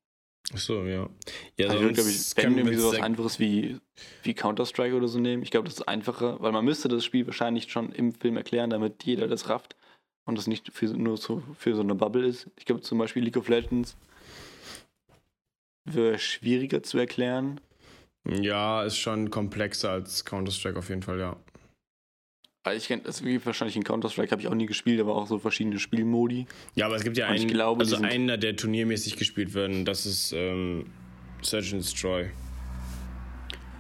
Ach so, ja. Ja, also, glaube ich, wenn irgendwie sowas Einfaches wie, wie Counter-Strike oder so nehmen, ich glaube, das ist einfacher, weil man müsste das Spiel wahrscheinlich schon im Film erklären, damit jeder das rafft und das nicht für, nur so, für so eine Bubble ist. Ich glaube zum Beispiel League of Legends wäre schwieriger zu erklären. Ja, ist schon komplexer als Counter-Strike auf jeden Fall, ja. Ich kenne das wie wahrscheinlich in Counter-Strike habe ich auch nie gespielt, aber auch so verschiedene Spielmodi. Ja, aber es gibt ja einen, glaube, also einer, der turniermäßig gespielt werden, das ist ähm, Search and Destroy.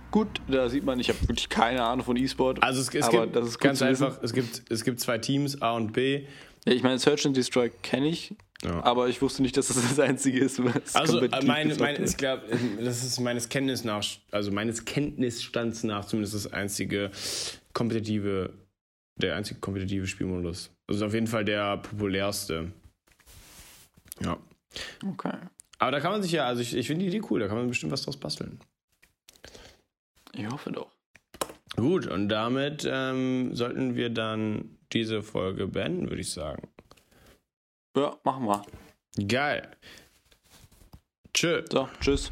Gut, da sieht man, ich habe wirklich keine Ahnung von E-Sport. Also es, es gibt ganz einfach, es gibt, es gibt zwei Teams, A und B. Ja, ich meine, Search and Destroy kenne ich, ja. aber ich wusste nicht, dass das das einzige ist, was Also äh, meine, meine, ich glaube, das ist meines Kenntnis nach, also meines Kenntnisstands nach zumindest das einzige kompetitive der einzige kompetitive Spielmodus. Also auf jeden Fall der populärste. Ja. Okay. Aber da kann man sich ja, also ich, ich finde die Idee cool, da kann man bestimmt was draus basteln. Ich hoffe doch. Gut, und damit ähm, sollten wir dann diese Folge beenden, würde ich sagen. Ja, machen wir. Geil. Tschö. So, tschüss.